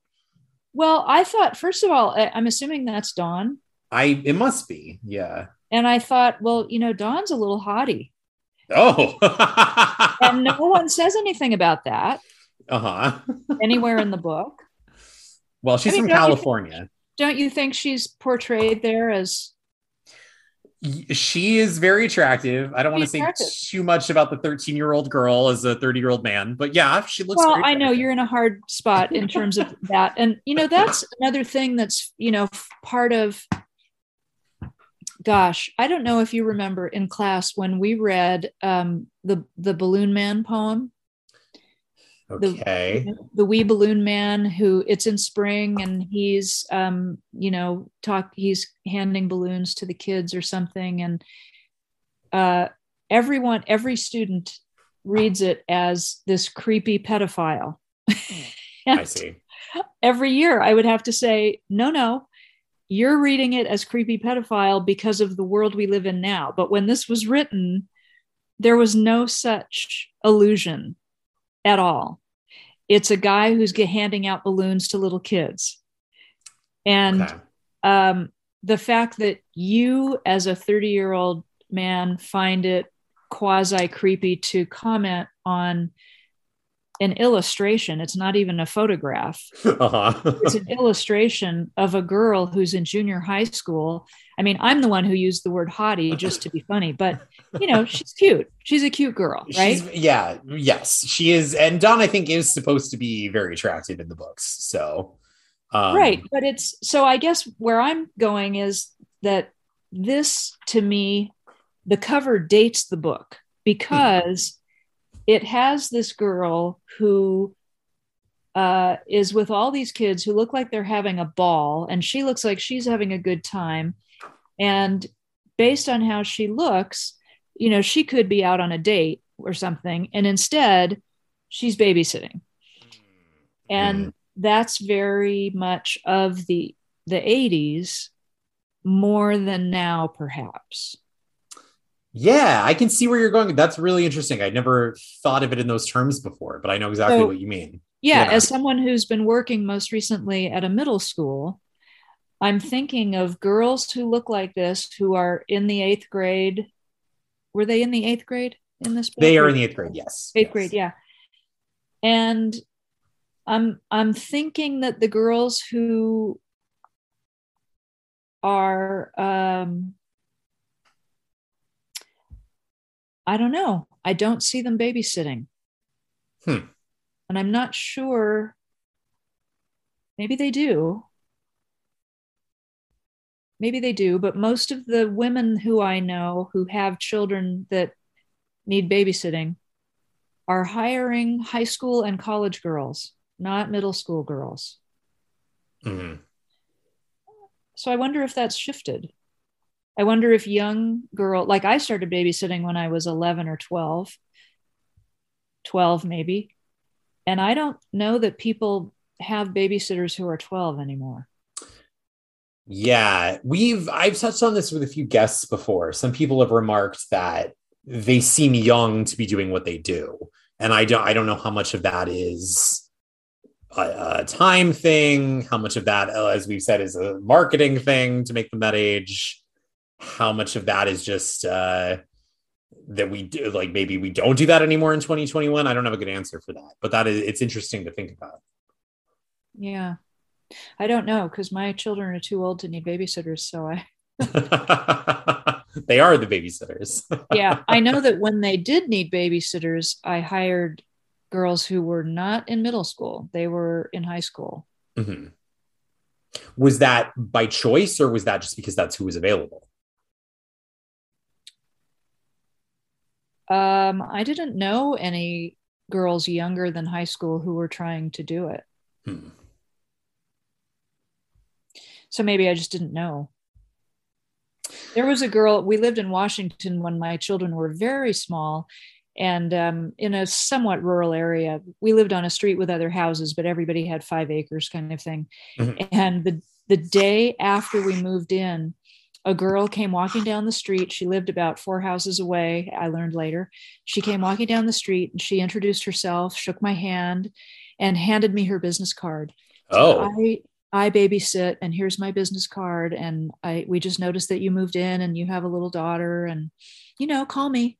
Well, I thought first of all, I'm assuming that's Dawn,
I it must be. Yeah.
and I thought, well, you know, Dawn's a little haughty,
Oh. <laughs>
and no one says anything about that
uh-huh.
anywhere in the book.
Well, she's
I mean,
from
don't you think-
California.
Don't you think she's portrayed there as
She is very attractive. I don't want to say too much about the 13 year old girl as a 30 year old man, but yeah, she looks.
well i know you're in a hard spot in terms of <laughs> that and you know that's another thing that's you know part of gosh i don't know if you remember in class when we read um, the the balloon man poem
Okay.
the wee balloon man who it's in spring and he's um you know talk he's handing balloons to the kids or something and uh everyone every student reads it as this creepy pedophile <laughs>
I see.
every year I would have to say, no, no, you're reading it as creepy pedophile because of the world we live in now. But when this was written, there was no such illusion at all. It's a guy who's handing out balloons to little kids. And
Okay.
um, the fact that you, as a 30 year old man, find it quasi creepy to comment on an illustration, it's not even a photograph
Uh-huh.
it's an <laughs> illustration of a girl who's in junior high school. I mean, I'm the one who used the word hottie just to be funny, but you know, she's cute. She's a cute girl, right?
She's, yeah, yes, she is. And Dawn, I think, is supposed to be very attractive in the books. So, um,
right. But it's so I guess where I'm going is that this to me, the cover dates the book because it has this girl who uh, is with all these kids who look like they're having a ball, and she looks like she's having a good time. And based on how she looks, you know, she could be out on a date or something, and instead, she's babysitting. And that's very much of the the 80s more than now, perhaps.
Yeah, I can see where you're going. That's really interesting. I never thought of it in those terms before, but I know exactly
So-
what you mean.
yeah,
Yeah.
as someone who's been working most recently at a middle school, I'm thinking of girls who look like this who are in the eighth grade. Were they in the eighth grade in this book?
They are in the eighth grade. Yes.
eighth
Yes.
grade, yeah. And I'm I'm thinking that the girls who are um I don't know. I don't see them babysitting.
Hmm.
And I'm not sure. Maybe they do. Maybe they do, but most of the women who I know who have children that need babysitting are hiring high school and college girls, not middle school girls.
Mhm.
So I wonder if that's shifted. I wonder if young girl, like I started babysitting when I was 11 or 12, 12 maybe. And I don't know that people have babysitters who are 12 anymore.
Yeah, we've I've touched on this with a few guests before. Some people have remarked that they seem young to be doing what they do, and I don't I don't know how much of that is a, a time thing, how much of that, uh, as we've said, is a marketing thing to make them that age. How much of that is just uh, that we do, like maybe we don't do that anymore in 2021. I don't have a good answer for that, but that is it's interesting to think about.
Yeah. I don't know because my children are too old to need babysitters. So I, <laughs> <laughs>
they are the babysitters. <laughs>
yeah, I know that when they did need babysitters, I hired girls who were not in middle school, they were in high school.
Mhm. Was that by choice or was that just because that's who was available?
Um, I didn't know any girls younger than high school who were trying to do it.
Hmm.
So maybe I just didn't know. There was a girl, we lived in Washington when my children were very small and um, in a somewhat rural area. We lived on a street with other houses, but everybody had five acres kind of thing.
Mhm.
And the, the day after we moved in, a girl came walking down the street. She lived about four houses away. I learned later. She came walking down the street and she introduced herself, shook my hand, and handed me her business card.
Oh,
I I babysit and here's my business card and I we just noticed that you moved in and you have a little daughter and you know call me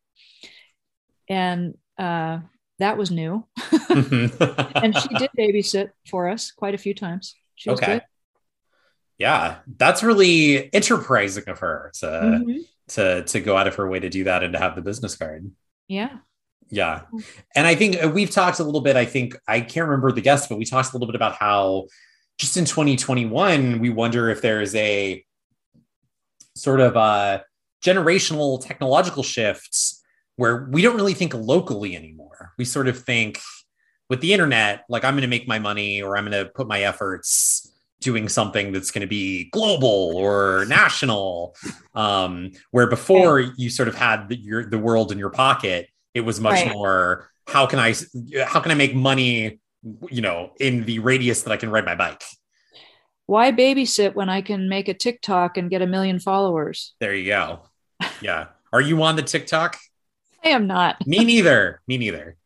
and uh, that was new <laughs> <laughs> and she did babysit for us quite a few times she was
okay
good
yeah that's really enterprising of her to
Mhm.
to to go out of her way to do that and to have the business card
yeah
Yeah. And I think uh, we've talked a little bit. I think I can't remember the guest, but we talked a little bit about how just in 2021, we wonder if there is a sort of a generational technological shifts where we don't really think locally anymore. We sort of think with the internet, like I'm going to make my money or I'm going to put my efforts doing something that's going to be global or national. Um, where before you sort of had the, your, the world in your pocket, it was much
Right.
more, how can I, how can I make money, you know, in the radius that I can ride my bike?
why babysit when i can make a tiktok and get a million followers
There you go. Yeah. Are you on the TikTok?
i am not
Me neither. Me neither.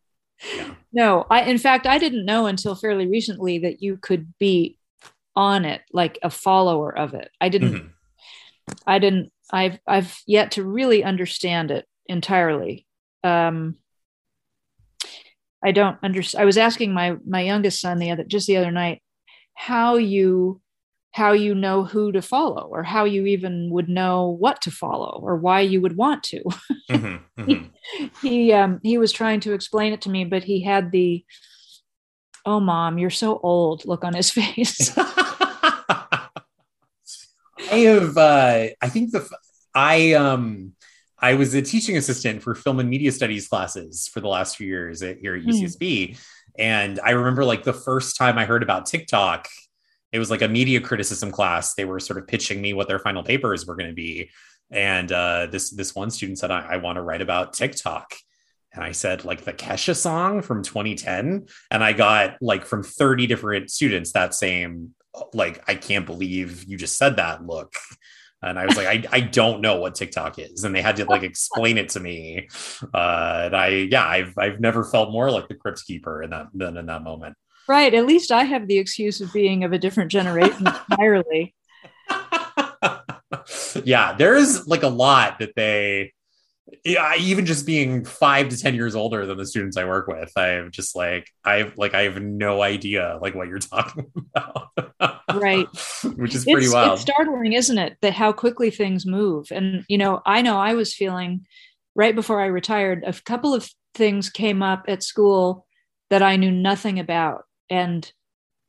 <laughs>
no i in fact i didn't know until fairly recently that you could be on it like a follower of it i didn't
Mhm.
I didn't I've I've yet to really understand it entirely. Um I don't understand. I was asking my my youngest son the other just the other night how you how you know who to follow or how you even would know what to follow or why you would want to. <laughs>
Mhm. Mhm.
he um he was trying to explain it to me but he had the oh mom you're so old look on his <laughs> face. <laughs>
I have uh I think the I um I was a teaching assistant for film and media studies classes for the last few years at, here at. UCSB. And I remember like the first time I heard about TikTok, it was like a media criticism class. They were sort of pitching me what their final papers were going to be. And uh, this this one student said, I, I want to write about TikTok. And I said, like the Kesha song from 2010. And I got like from 30 different students that same, like, I can't believe you just said that look. And I was like, I, I don't know what TikTok is. And they had to like explain it to me. Uh, and I, yeah, I've, I've never felt more like the Crypt Keeper in that, than in that moment.
right, at least I have the excuse of being of a different generation <laughs> entirely.
yeah, there's like a lot that they, yeah, even just being five to ten years older than the students I work with, I'm just like I like I have no idea like what you're <laughs> talking about,
Right. <laughs>
Which is pretty
it's,
wild.
it's startling, isn't it, that how quickly things move? And you know, I know I was feeling right before I retired, a couple of things came up at school that I knew nothing about, and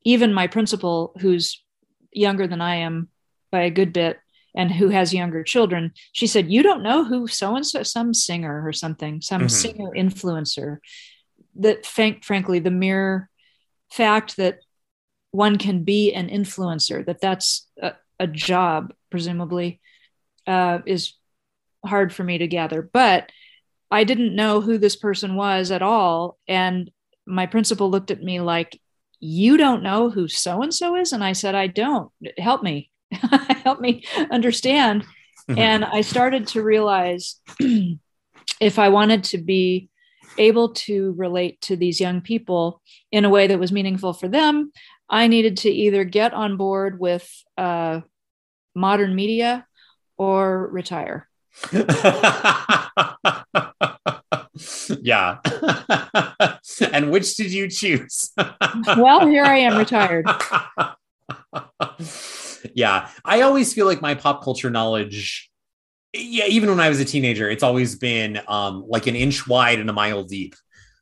even my principal, who's younger than I am by a good bit, and who has younger children, she said, "You don't know who so and so, some singer or something, some
Mhm.
singer influencer." That, frank, frankly, the mere fact that one can be an influencer that that's a, a job presumably uh, is hard for me to gather but i didn't know who this person was at all and my principal looked at me like you don't know who so and so is and i said i don't help me <laughs> help me understand
Mhm.
and i started to realize <clears throat> if i wanted to be able to relate to these young people in a way that was meaningful for them i needed to either get on board with uh, modern media or retire <laughs>
yeah. <laughs> and which did you choose?
well here i am retired
yeah, I always feel like my pop culture knowledge, yeah, even when I was a teenager, it's always been um, like an inch wide and a mile deep.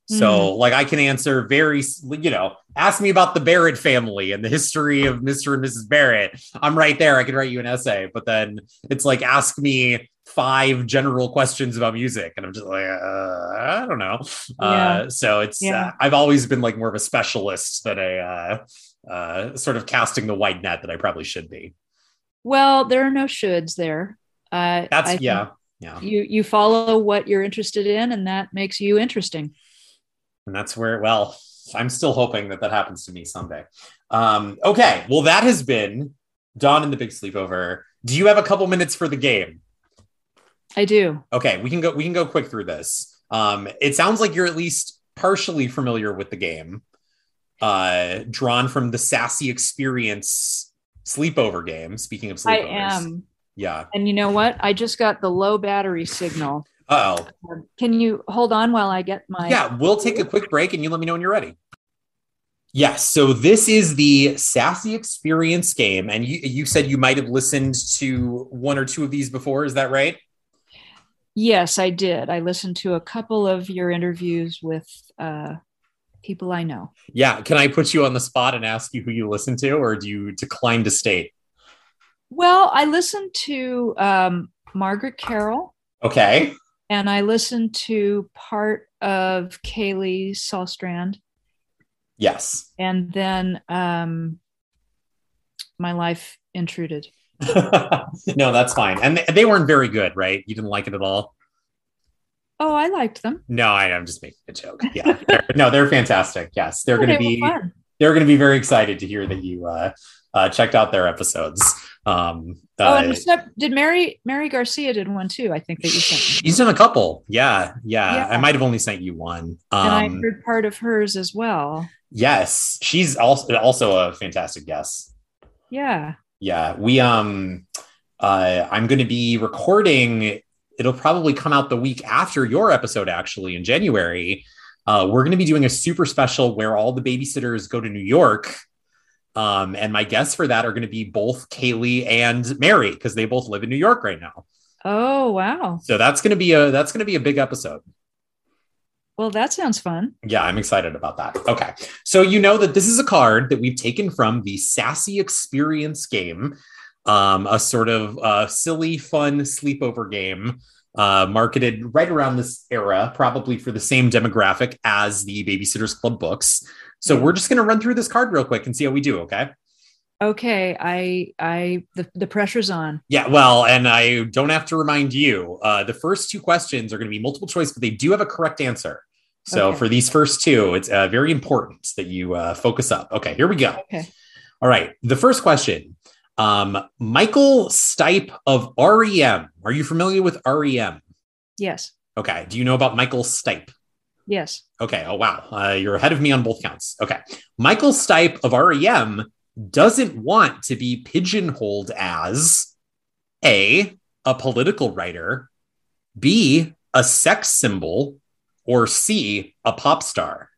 So, like, I can answer very, you know, ask me about the Barrett family and the history of Mr. and Mrs. Barrett. I'm right there. I could write you an essay, but then it's like, ask me five general questions about music. And I'm just like, uh, I don't know. Uh, so it's,
Yeah.
uh, I've always been like more of a specialist than a, uh, sort of casting the wide net that I probably should be.
well there are no shoulds there uh,
That's,
I
yeah. Yeah.
you you follow what you're interested in and that makes you interesting
And that's where, well, I'm still hoping that that happens to me someday. Um, okay. Well, that has been Dawn and the Big Sleepover. Do you have a couple minutes for the game?
i do
Okay, we can go. We can go quick through this. Um, it sounds like you're at least partially familiar with the game. Uh, drawn from the Sassy Experience sleepover game. Speaking of sleepovers,
I am.
Yeah.
And you know what? I just got the low battery signal.
Oh.
Can you hold on while I get my?
Yeah, we'll take a quick break and you let me know when you're ready. Yes, so this is the Sassy Experience game, and you you said you might have listened to one or two of these before. Is that right?
Yes, I did. I listened to a couple of your interviews with uh, people I know.
Yeah, can I put you on the spot and ask you who you listen to, or do you decline to state?
Well, I listened to um, Margaret Carroll.
Okay.
And I listened to part of Kaylee Salstrand.
Yes.
And then um, my life intruded. <laughs>
no, that's fine. And they weren't very good, right? You didn't like it at all?
Oh, I liked them.
No, I, am just making a joke. Yeah. they're, no, they're fantastic. Yes. They're <laughs> going to be, they're going to be very excited to hear that you uh, uh, checked out their episodes. Um,
oh, and uh, did Mary Mary Garcia did one too? I think that you sent.
She's done a couple. Yeah, yeah, yeah. I might have only sent you one.
Um, and I um, heard part of hers as well.
Yes, she's also also a fantastic guest.
Yeah.
Yeah, we um, uh, I'm going to be recording. It'll probably come out the week after your episode, actually, in January. Uh, we're going to be doing a super special where all the babysitters go to New York um, and my guests for that are going to be both Kaylee and Mary because they both live in New York right now.
Oh wow!
So that's going to be a that's going to be a big episode.
Well, that sounds fun.
Yeah, I'm excited about that. Okay, so you know that this is a card that we've taken from the Sassy Experience game, um, a sort of uh, silly, fun sleepover game uh, marketed right around this era, probably for the same demographic as the Babysitters Club books. So we're just going to run through this card real quick and see how we do. Okay.
Okay. I, I, the, the pressure's on.
Yeah. Well, and I don't have to remind you, uh, the first two questions are going to be multiple choice, but they do have a correct answer. So okay. for these first two, it's uh, very important that you uh, focus up. Okay. Here we go.
Okay.
All right. The first question um, Michael Stipe of REM. Are you familiar with REM?
Yes.
Okay. Do you know about Michael Stipe?
Yes.
Okay. Oh, wow. Uh, you're ahead of me on both counts. Okay. Michael Stipe of REM doesn't want to be pigeonholed as A, a political writer, B, a sex symbol, or C, a pop star.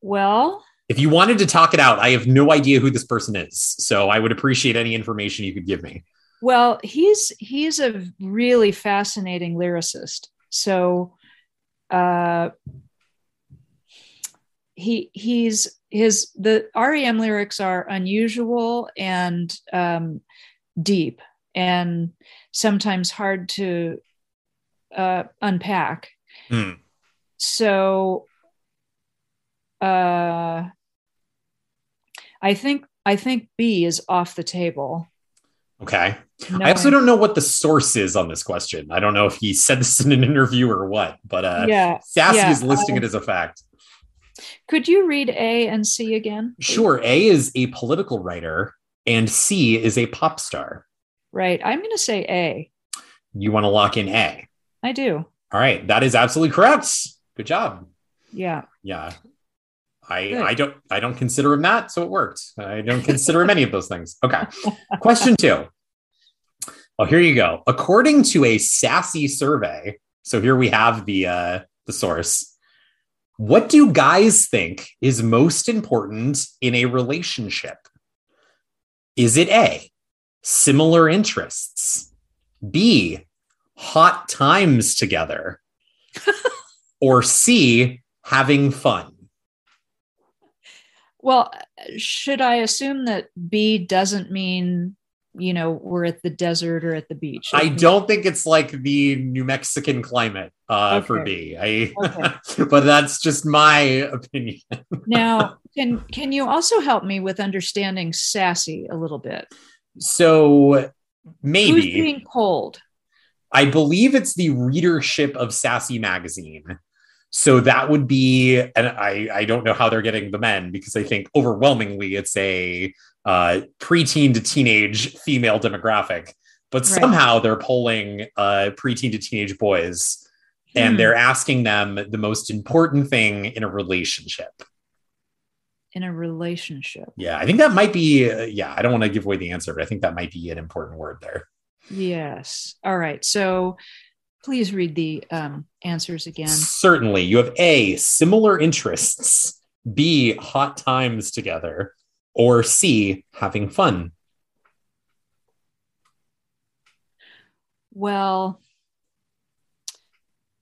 Well,
if you wanted to talk it out, I have no idea who this person is. So I would appreciate any information you could give me.
Well, he's he's a really fascinating lyricist. So uh he he's his the REM lyrics are unusual and um deep and sometimes hard to uh unpack. Hmm. So uh I think I think B is off the table.
Okay. No I also don't know what the source is on this question. I don't know if he said this in an interview or what, but uh,
yeah,
Sassy
yeah,
is listing um, it as a fact.
Could you read A and C again?
Sure. A is a political writer, and C is a pop star.
Right. I'm going to say A.
You want to lock in A?
I do.
All right. That is absolutely correct. Good job.
Yeah.
Yeah. I, Good. I don't I don't consider him that, so it worked. I don't consider him any of those things. Okay. Question two. Oh, here you go. According to a sassy survey, so here we have the uh, the source. What do guys think is most important in a relationship? Is it A, similar interests? B, hot times together? <laughs> or C, having fun?
Well, should I assume that B doesn't mean you know we're at the desert or at the beach?
I don't think it's like the new mexican climate uh, okay. for b. I okay. <laughs> but that's just my opinion. <laughs>
Now can can you also help me with understanding sassy a little bit?
So maybe.
Who's being cold
i believe it's the readership of sassy magazine so that would be, and I, I don't know how they're getting the men because I think overwhelmingly it's a uh, preteen to teenage female demographic, but right. somehow they're polling uh, preteen to teenage boys. and
Hmm.
they're asking them the most important thing in a relationship.
in a relationship.
Yeah, I think that might be. Uh, yeah, I don't want to give away the answer, but I think that might be an important word there.
Yes. All right. So please read the um, answers again.
Certainly, you have A, similar interests, B, hot times together, or C, having fun.
Well,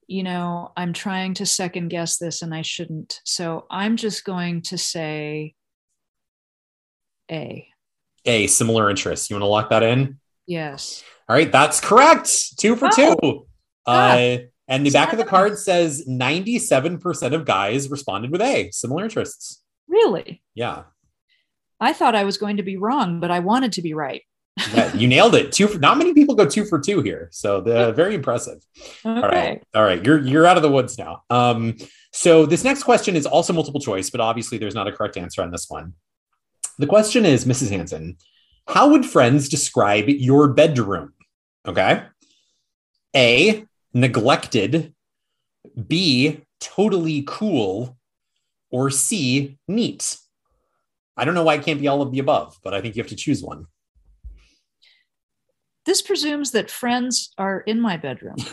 you know, I'm trying to second guess this and I shouldn't. So I'm just going to say A.
A, similar interests. You want to lock that in?
Yes.
All right, that's correct. Two for
Oh.
two.
Ah.
Uh, and the back of the card says 97% of guys responded with A, similar interests.
Really?
Yeah.
I thought I was going to be wrong, but I wanted to be right.
yeah you nailed it. Two for, not many people go two for two here. So the <laughs> very impressive.
Okay.
All right. All right. You're you're out of the woods now. Um, so this next question is also multiple choice, but obviously there's not a correct answer on this one. The question is, Mrs. Hanson, how would friends describe your bedroom? Okay. A, neglected. B, totally cool. Or C, neat. I don't know why it can't be all of the above, but I think you have to choose one.
This presumes that friends are in my bedroom. <laughs>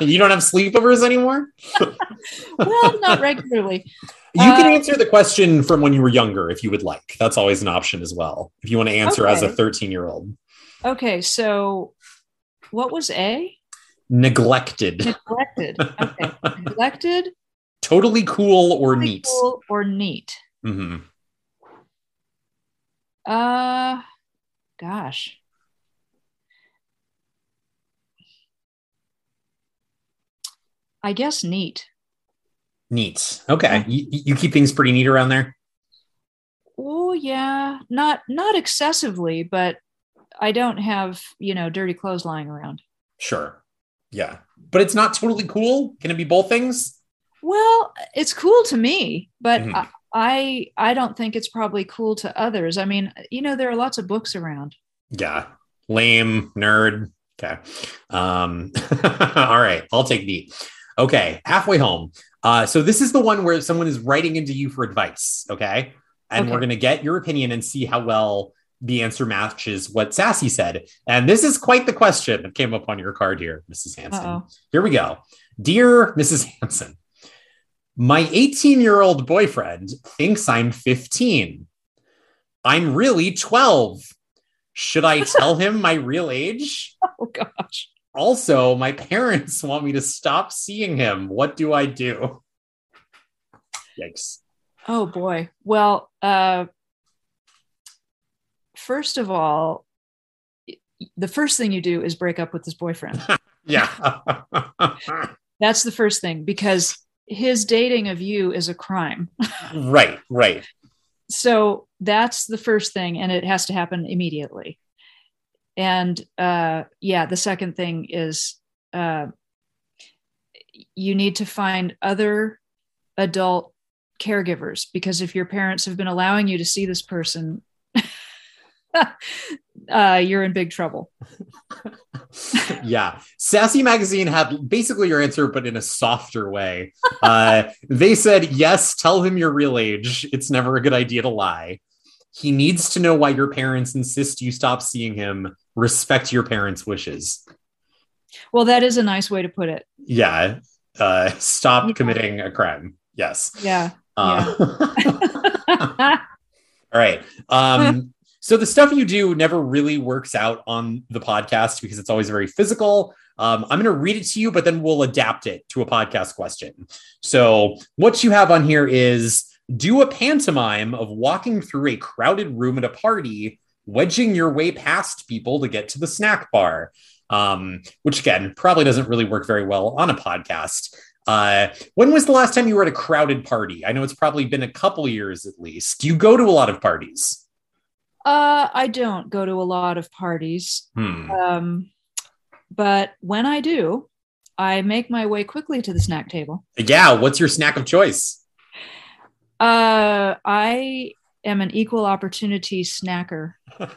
you don't have sleepovers anymore? <laughs>
well, not regularly.
You can
Uh,
answer the question from when you were younger if you would like. That's always an option as well. If you want to answer as a 13 year old.
Okay. So what was A?
Neglected.
Neglected. Okay. Neglected, <laughs>
totally cool or
really
neat.
cool, or neat.
Mhm.
Uh, gosh. I guess neat.
Neat. Okay.
Yeah.
You, you keep things pretty neat around there?
Oh yeah, not not excessively, but I don't have you know dirty clothes lying around.
Sure. Yeah. But it's not totally cool. Can it be both things?
Well, it's cool to me, but
Mhm.
I, I I don't think it's probably cool to others. I mean, you know, there are lots of books around.
Yeah. Lame, nerd. Okay. Um, <laughs> all right. I'll take neat. Okay. Halfway home. Uh, so this is the one where someone is writing into you for advice. Okay. And
Okay.
we're going to get your opinion and see how well the answer matches what Sassy said. And this is quite the question that came up on your card here, Mrs. Hanson.
Uh-oh.
Here we go. Dear Mrs. Hanson, my 18 year old boyfriend thinks I'm 15. I'm really 12. Should I <laughs> tell him my real age?
Oh gosh.
Also, my parents want me to stop seeing him. What do I do? Yikes.
Oh boy. Well, uh, first of all, the first thing you do is break up with this boyfriend. <laughs>
Yeah. <laughs>
That's the first thing because his dating of you is a crime. <laughs>
right, right.
so that's the first thing and it has to happen immediately and uh yeah the second thing is uh you need to find other adult caregivers because if your parents have been allowing you to see this person uh you're in big trouble <laughs>
yeah. Sassy Magazine had basically your answer, but in a softer way. Uh, they said, yes, tell him your real age. It's never a good idea to lie. He needs to know why your parents insist you stop seeing him. Respect your parents' wishes.
well that is a nice way to put it
Yeah. Uh, stop
Yeah.
committing a crime. Yes.
yeah
Uh, <laughs> all right. Um, <laughs> so the stuff you do never really works out on the podcast because it's always very physical. Um, I'm going to read it to you, but then we'll adapt it to a podcast question. So what you have on here is do a pantomime of walking through a crowded room at a party, wedging your way past people to get to the snack bar. Um, which again probably doesn't really work very well on a podcast. Uh, when was the last time you were at a crowded party? I know it's probably been a couple years at least. Do you go to a lot of parties?
Uh i don't go to a lot of parties
Hmm.
Um, but when I do, I make my way quickly to the snack table.
Yeah. What's your snack of choice?
Uh, I am an equal opportunity snacker. <laughs>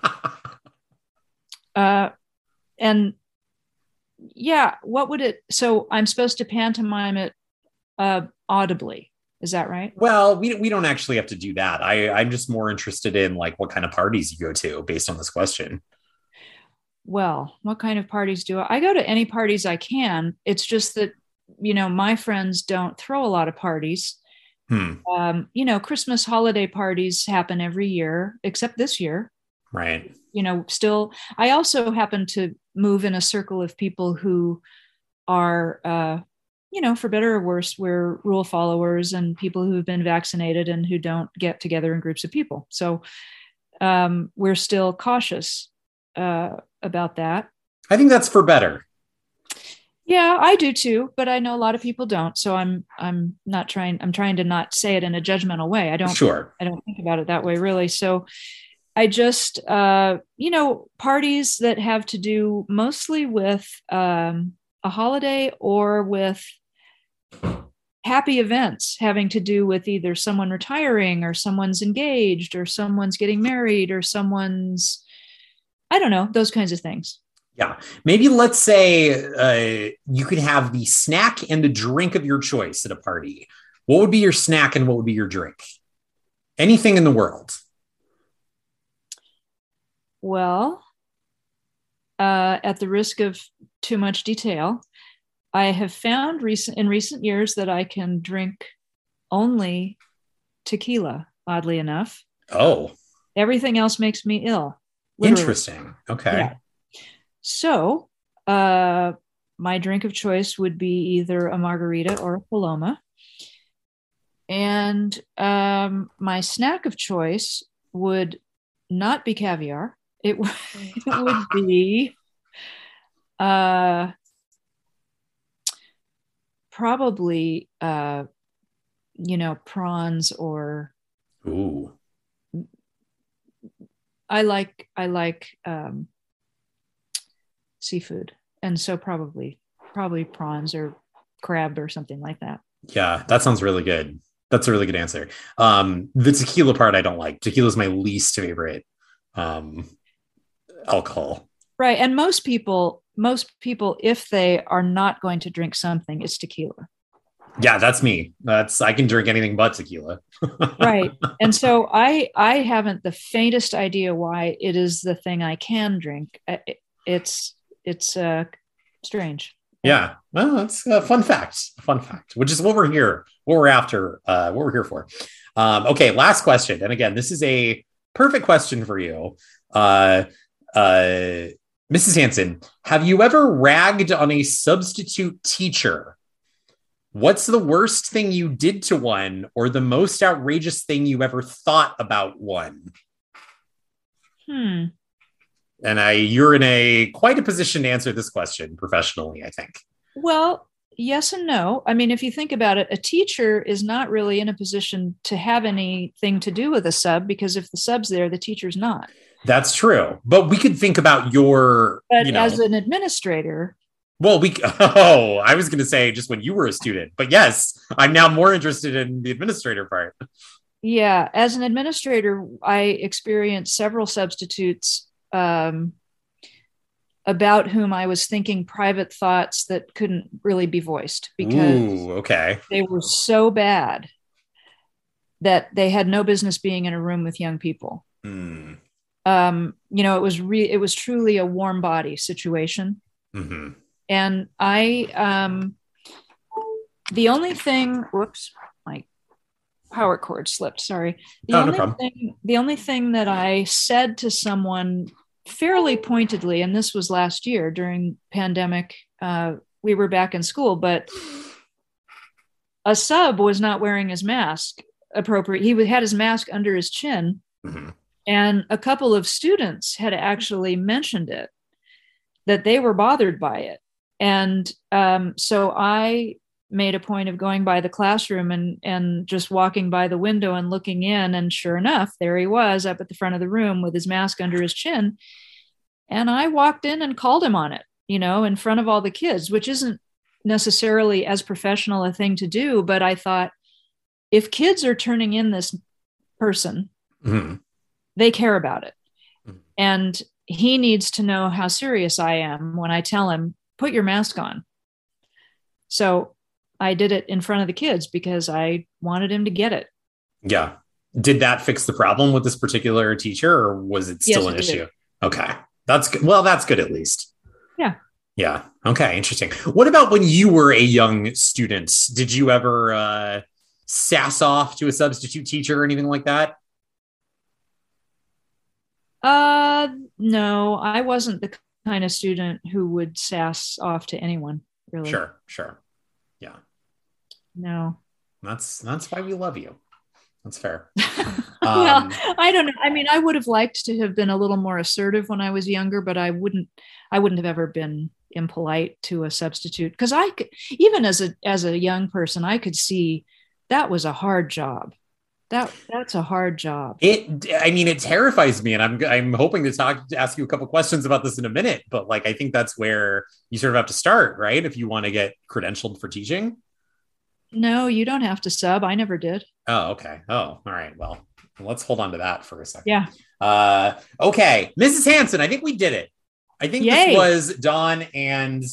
Uh, and yeah, what would it? So I'm supposed to pantomime it uh, audibly. Is that right?
Well, we, we don't actually have to do that. I, I'm just more interested in like what kind of parties you go to based on this question.
Well, what kind of parties do I, I go to? Any parties I can. It's just that you know my friends don't throw a lot of parties.
Hmm.
Um, you know, Christmas holiday parties happen every year, except this year.
Right.
You know, still, I also happen to move in a circle of people who are uh, you know, for better or worse, we're rule followers and people who've been vaccinated and who don't get together in groups of people. So um, we're still cautious uh, about that.
I think that's for better.
Yeah, I do too, but I know a lot of people don't. So I'm I'm not trying. I'm trying to not say it in a judgmental way. I don't.
Sure.
I don't think about it that way, really. So I just, uh, you know, parties that have to do mostly with um, a holiday or with happy events having to do with either someone retiring or someone's engaged or someone's getting married or someone's i don't know those kinds of things.
Yeah. Maybe let's say uh, you could have the snack and the drink of your choice at a party. What would be your snack and what would be your drink? Anything in the world.
Well uh, at the risk of too much detail I have found recent in recent years that I can drink only tequila, oddly enough.
Oh.
Everything else makes me ill.
Literally. Interesting. Okay. Yeah.
So, uh, my drink of choice would be either a margarita or a paloma. And um, my snack of choice would not be caviar. It, w- <laughs> it would be uh, probably uh you know prawns or
ooh.
I like i like um seafood. And so probably probably prawns or crab or something like that.
Yeah that sounds really good. That's a really good answer. Um the tequila part i don't like. Tequila is my least favorite um alcohol.
Right. And most people most people, if they are not going to drink something, it's tequila.
Yeah, that's me. That's I can drink anything but tequila. <laughs>
right. And so I I haven't the faintest idea why it is the thing I can drink. It's it's uh strange.
Yeah. Well, that's a fun fact. A fun fact, which is what we're here, what we're after, uh, what we're here for. Um, okay, last question. And again, this is a perfect question for you. Uh, uh, Mrs. Hanson, have you ever ragged on a substitute teacher? What's the worst thing you did to one or the most outrageous thing you ever thought about one?
Hmm.
And I you're in a quite a position to answer this question professionally, I think.
Well, yes and no. I mean, if you think about it, a teacher is not really in a position to have anything to do with a sub because if the sub's there, the teacher's not.
That's true. But we could think about your.
But
you know,
as an administrator.
Well, we. <laughs> Oh, I was going to say just when you were a student, but yes, I'm now more interested in the administrator part.
Yeah, as an administrator, I experienced several substitutes um, about whom I was thinking private thoughts that couldn't really be voiced because
Ooh, okay.
they were so bad that they had no business being in a room with young people.
Mm
um, you know, it was re- it was truly a warm body situation.
Mm-hmm.
And I, um, the only thing, whoops, my power cord slipped. Sorry. The
oh,
only
no
thing, the only thing that I said to someone fairly pointedly, and this was last year during pandemic, uh, we were back in school, but a sub was not wearing his mask appropriate. He had his mask under his chin.
Mm-hmm.
And a couple of students had actually mentioned it, that they were bothered by it. And um, so I made a point of going by the classroom and, and just walking by the window and looking in. And sure enough, there he was up at the front of the room with his mask under his chin. And I walked in and called him on it, you know, in front of all the kids, which isn't necessarily as professional a thing to do. But I thought, if kids are turning in this person,
mm-hmm
they care about it. Mm-hmm. And he needs to know how serious I am when I tell him put your mask on. So I did it in front of the kids because I wanted him to get it.
Yeah. Did that fix the problem with this particular teacher or was it still
Yes,
an
it did.
issue? Okay. That's good. Well, that's good at least.
Yeah.
Yeah. Okay. Interesting. What about when you were a young student? Did you ever uh, sass off to a substitute teacher or anything like that?
Uh, no, I wasn't the kind of student who would sass off to anyone. Really,
Sure. Sure.
No.
That's that's why we love you. That's fair. <laughs>
well,
Um,
I don't know. I mean, I would have liked to have been a little more assertive when I was younger, but I wouldn't. I wouldn't have ever been impolite to a substitute because I could, even as a as a young person, I could see that was a hard job. That that's a hard job.
It, I mean, it terrifies me, and I'm I'm hoping to talk to ask you a couple questions about this in a minute. But like, I think that's where you sort of have to start, right? If you want to get credentialed for teaching.
No, you don't have to sub. I never did.
Oh, okay. Oh, all right. Well, let's hold on to that for a second.
Yeah.
Uh, okay, Mrs. Hanson, I think we did it. I think
Yay.
this was Dawn and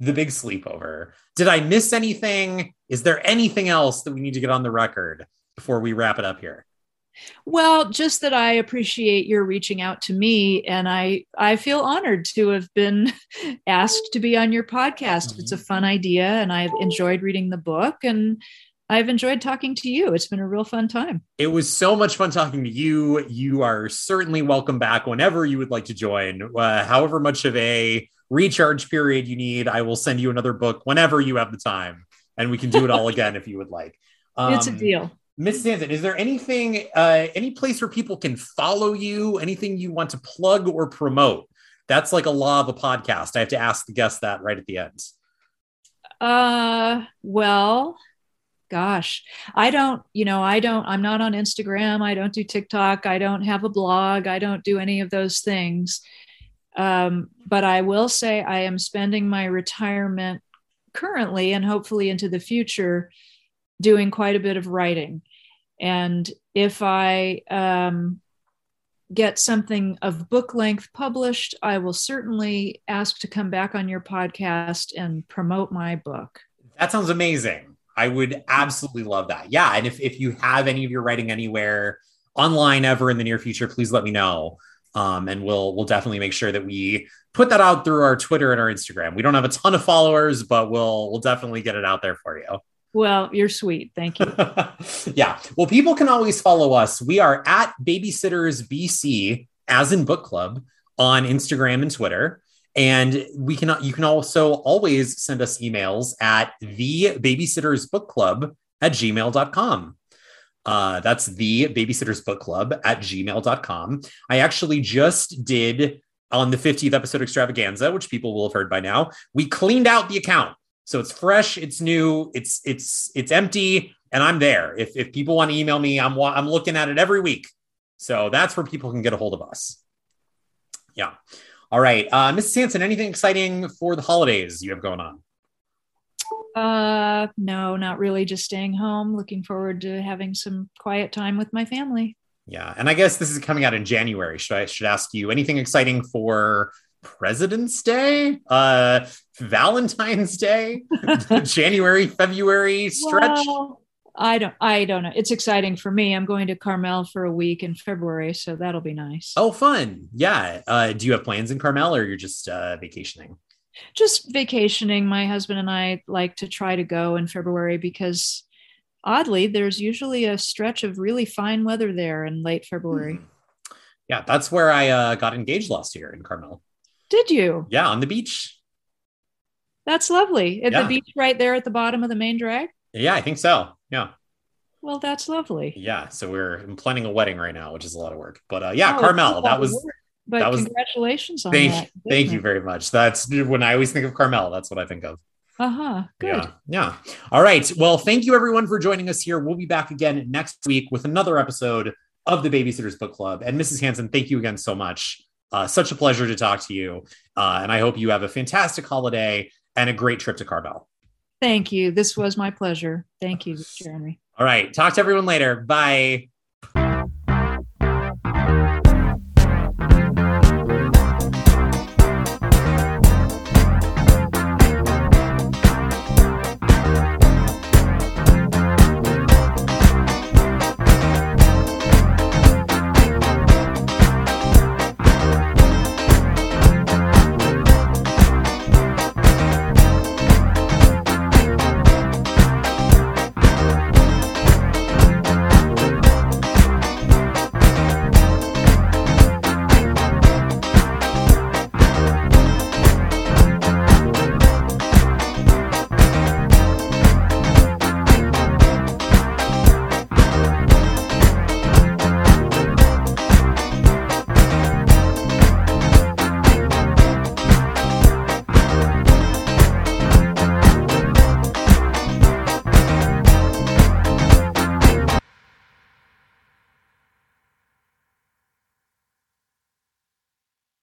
the big sleepover. Did I miss anything? Is there anything else that we need to get on the record before we wrap it up here?
Well, just that I appreciate your reaching out to me, and I I feel honored to have been <laughs> asked to be on your podcast. It's a fun idea, and I've enjoyed reading the book, and I've enjoyed talking to you. It's been a real fun time.
It was so much fun talking to you. You are certainly welcome back whenever you would like to join. Uh, however much of a recharge period you need, I will send you another book whenever you have the time, and we can do it all <laughs> again if you would like.
it's a
Um,
deal.
Mrs. Hanson, is there anything, uh, any place where people can follow you? Anything you want to plug or promote? That's like a law of a podcast. I have to ask the guest that right at the end.
Uh, well, gosh, I don't, you know, I don't, I'm not on Instagram. I don't do TikTok. I don't have a blog. I don't do any of those things. Um, but I will say I am spending my retirement currently and hopefully into the future doing quite a bit of writing. And if I um, get something of book length published, I will certainly ask to come back on your podcast and promote my book.
That sounds amazing. I would absolutely love that. Yeah. And if, if you have any of your writing anywhere online ever in the near future, please let me know. Um, and we'll we'll definitely make sure that we put that out through our Twitter and our Instagram. We don't have a ton of followers, but we'll we'll definitely get it out there for you.
Well, you're sweet. Thank you. <laughs>
yeah. Well, people can always follow us. We are at Babysitters BC, as in book club, on Instagram and Twitter. And we can you can also always send us emails at the babysitters book club at gmail.com. Uh, that's the babysitters book club at gmail.com. I actually just did on the 50th episode extravaganza, which people will have heard by now. We cleaned out the account. So it's fresh, it's new, it's it's it's empty, and I'm there. If if people want to email me, I'm I'm looking at it every week. So that's where people can get a hold of us. Yeah. All right, uh, Mrs. Hanson, anything exciting for the holidays you have going on?
Uh, no, not really. Just staying home. Looking forward to having some quiet time with my family.
Yeah, and I guess this is coming out in January. Should I should ask you anything exciting for President's Day, uh, Valentine's Day, <laughs> January, February stretch?
Well, I don't. I don't know. It's exciting for me. I'm going to Carmel for a week in February, so that'll be nice.
Oh, fun! Yeah. Uh, do you have plans in Carmel, or you're just uh, vacationing?
just vacationing. My husband and I like to try to go in February because oddly, there's usually a stretch of really fine weather there in late February.
Hmm. Yeah, that's where I uh, got engaged last year in Carmel.
Did you?
Yeah, on the beach.
That's lovely. At
Yeah.
the beach right there at the bottom of the main drag?
Yeah, I think so. Yeah,
Well, that's lovely.
yeah. So we're I'm planning a wedding right now, which is a lot of work. But uh, yeah,
Oh,
Carmel.
it's a lot
That was
work, but
that was-
congratulations on
thank
that.
thank you very much. That's when I always think of Carmel. That's what I think of.
Uh-huh. Good.
Yeah. Yeah. All right. Well, thank you everyone for joining us here. We'll be back again next week with another episode of the Babysitters Book Club. And Mrs. Hanson, thank you again so much. Uh, such a pleasure to talk to you. Uh, and I hope you have a fantastic holiday and a great trip to Carmel.
Thank you. This was my pleasure. Thank you, Jeremy.
All right. Talk to everyone later. Bye.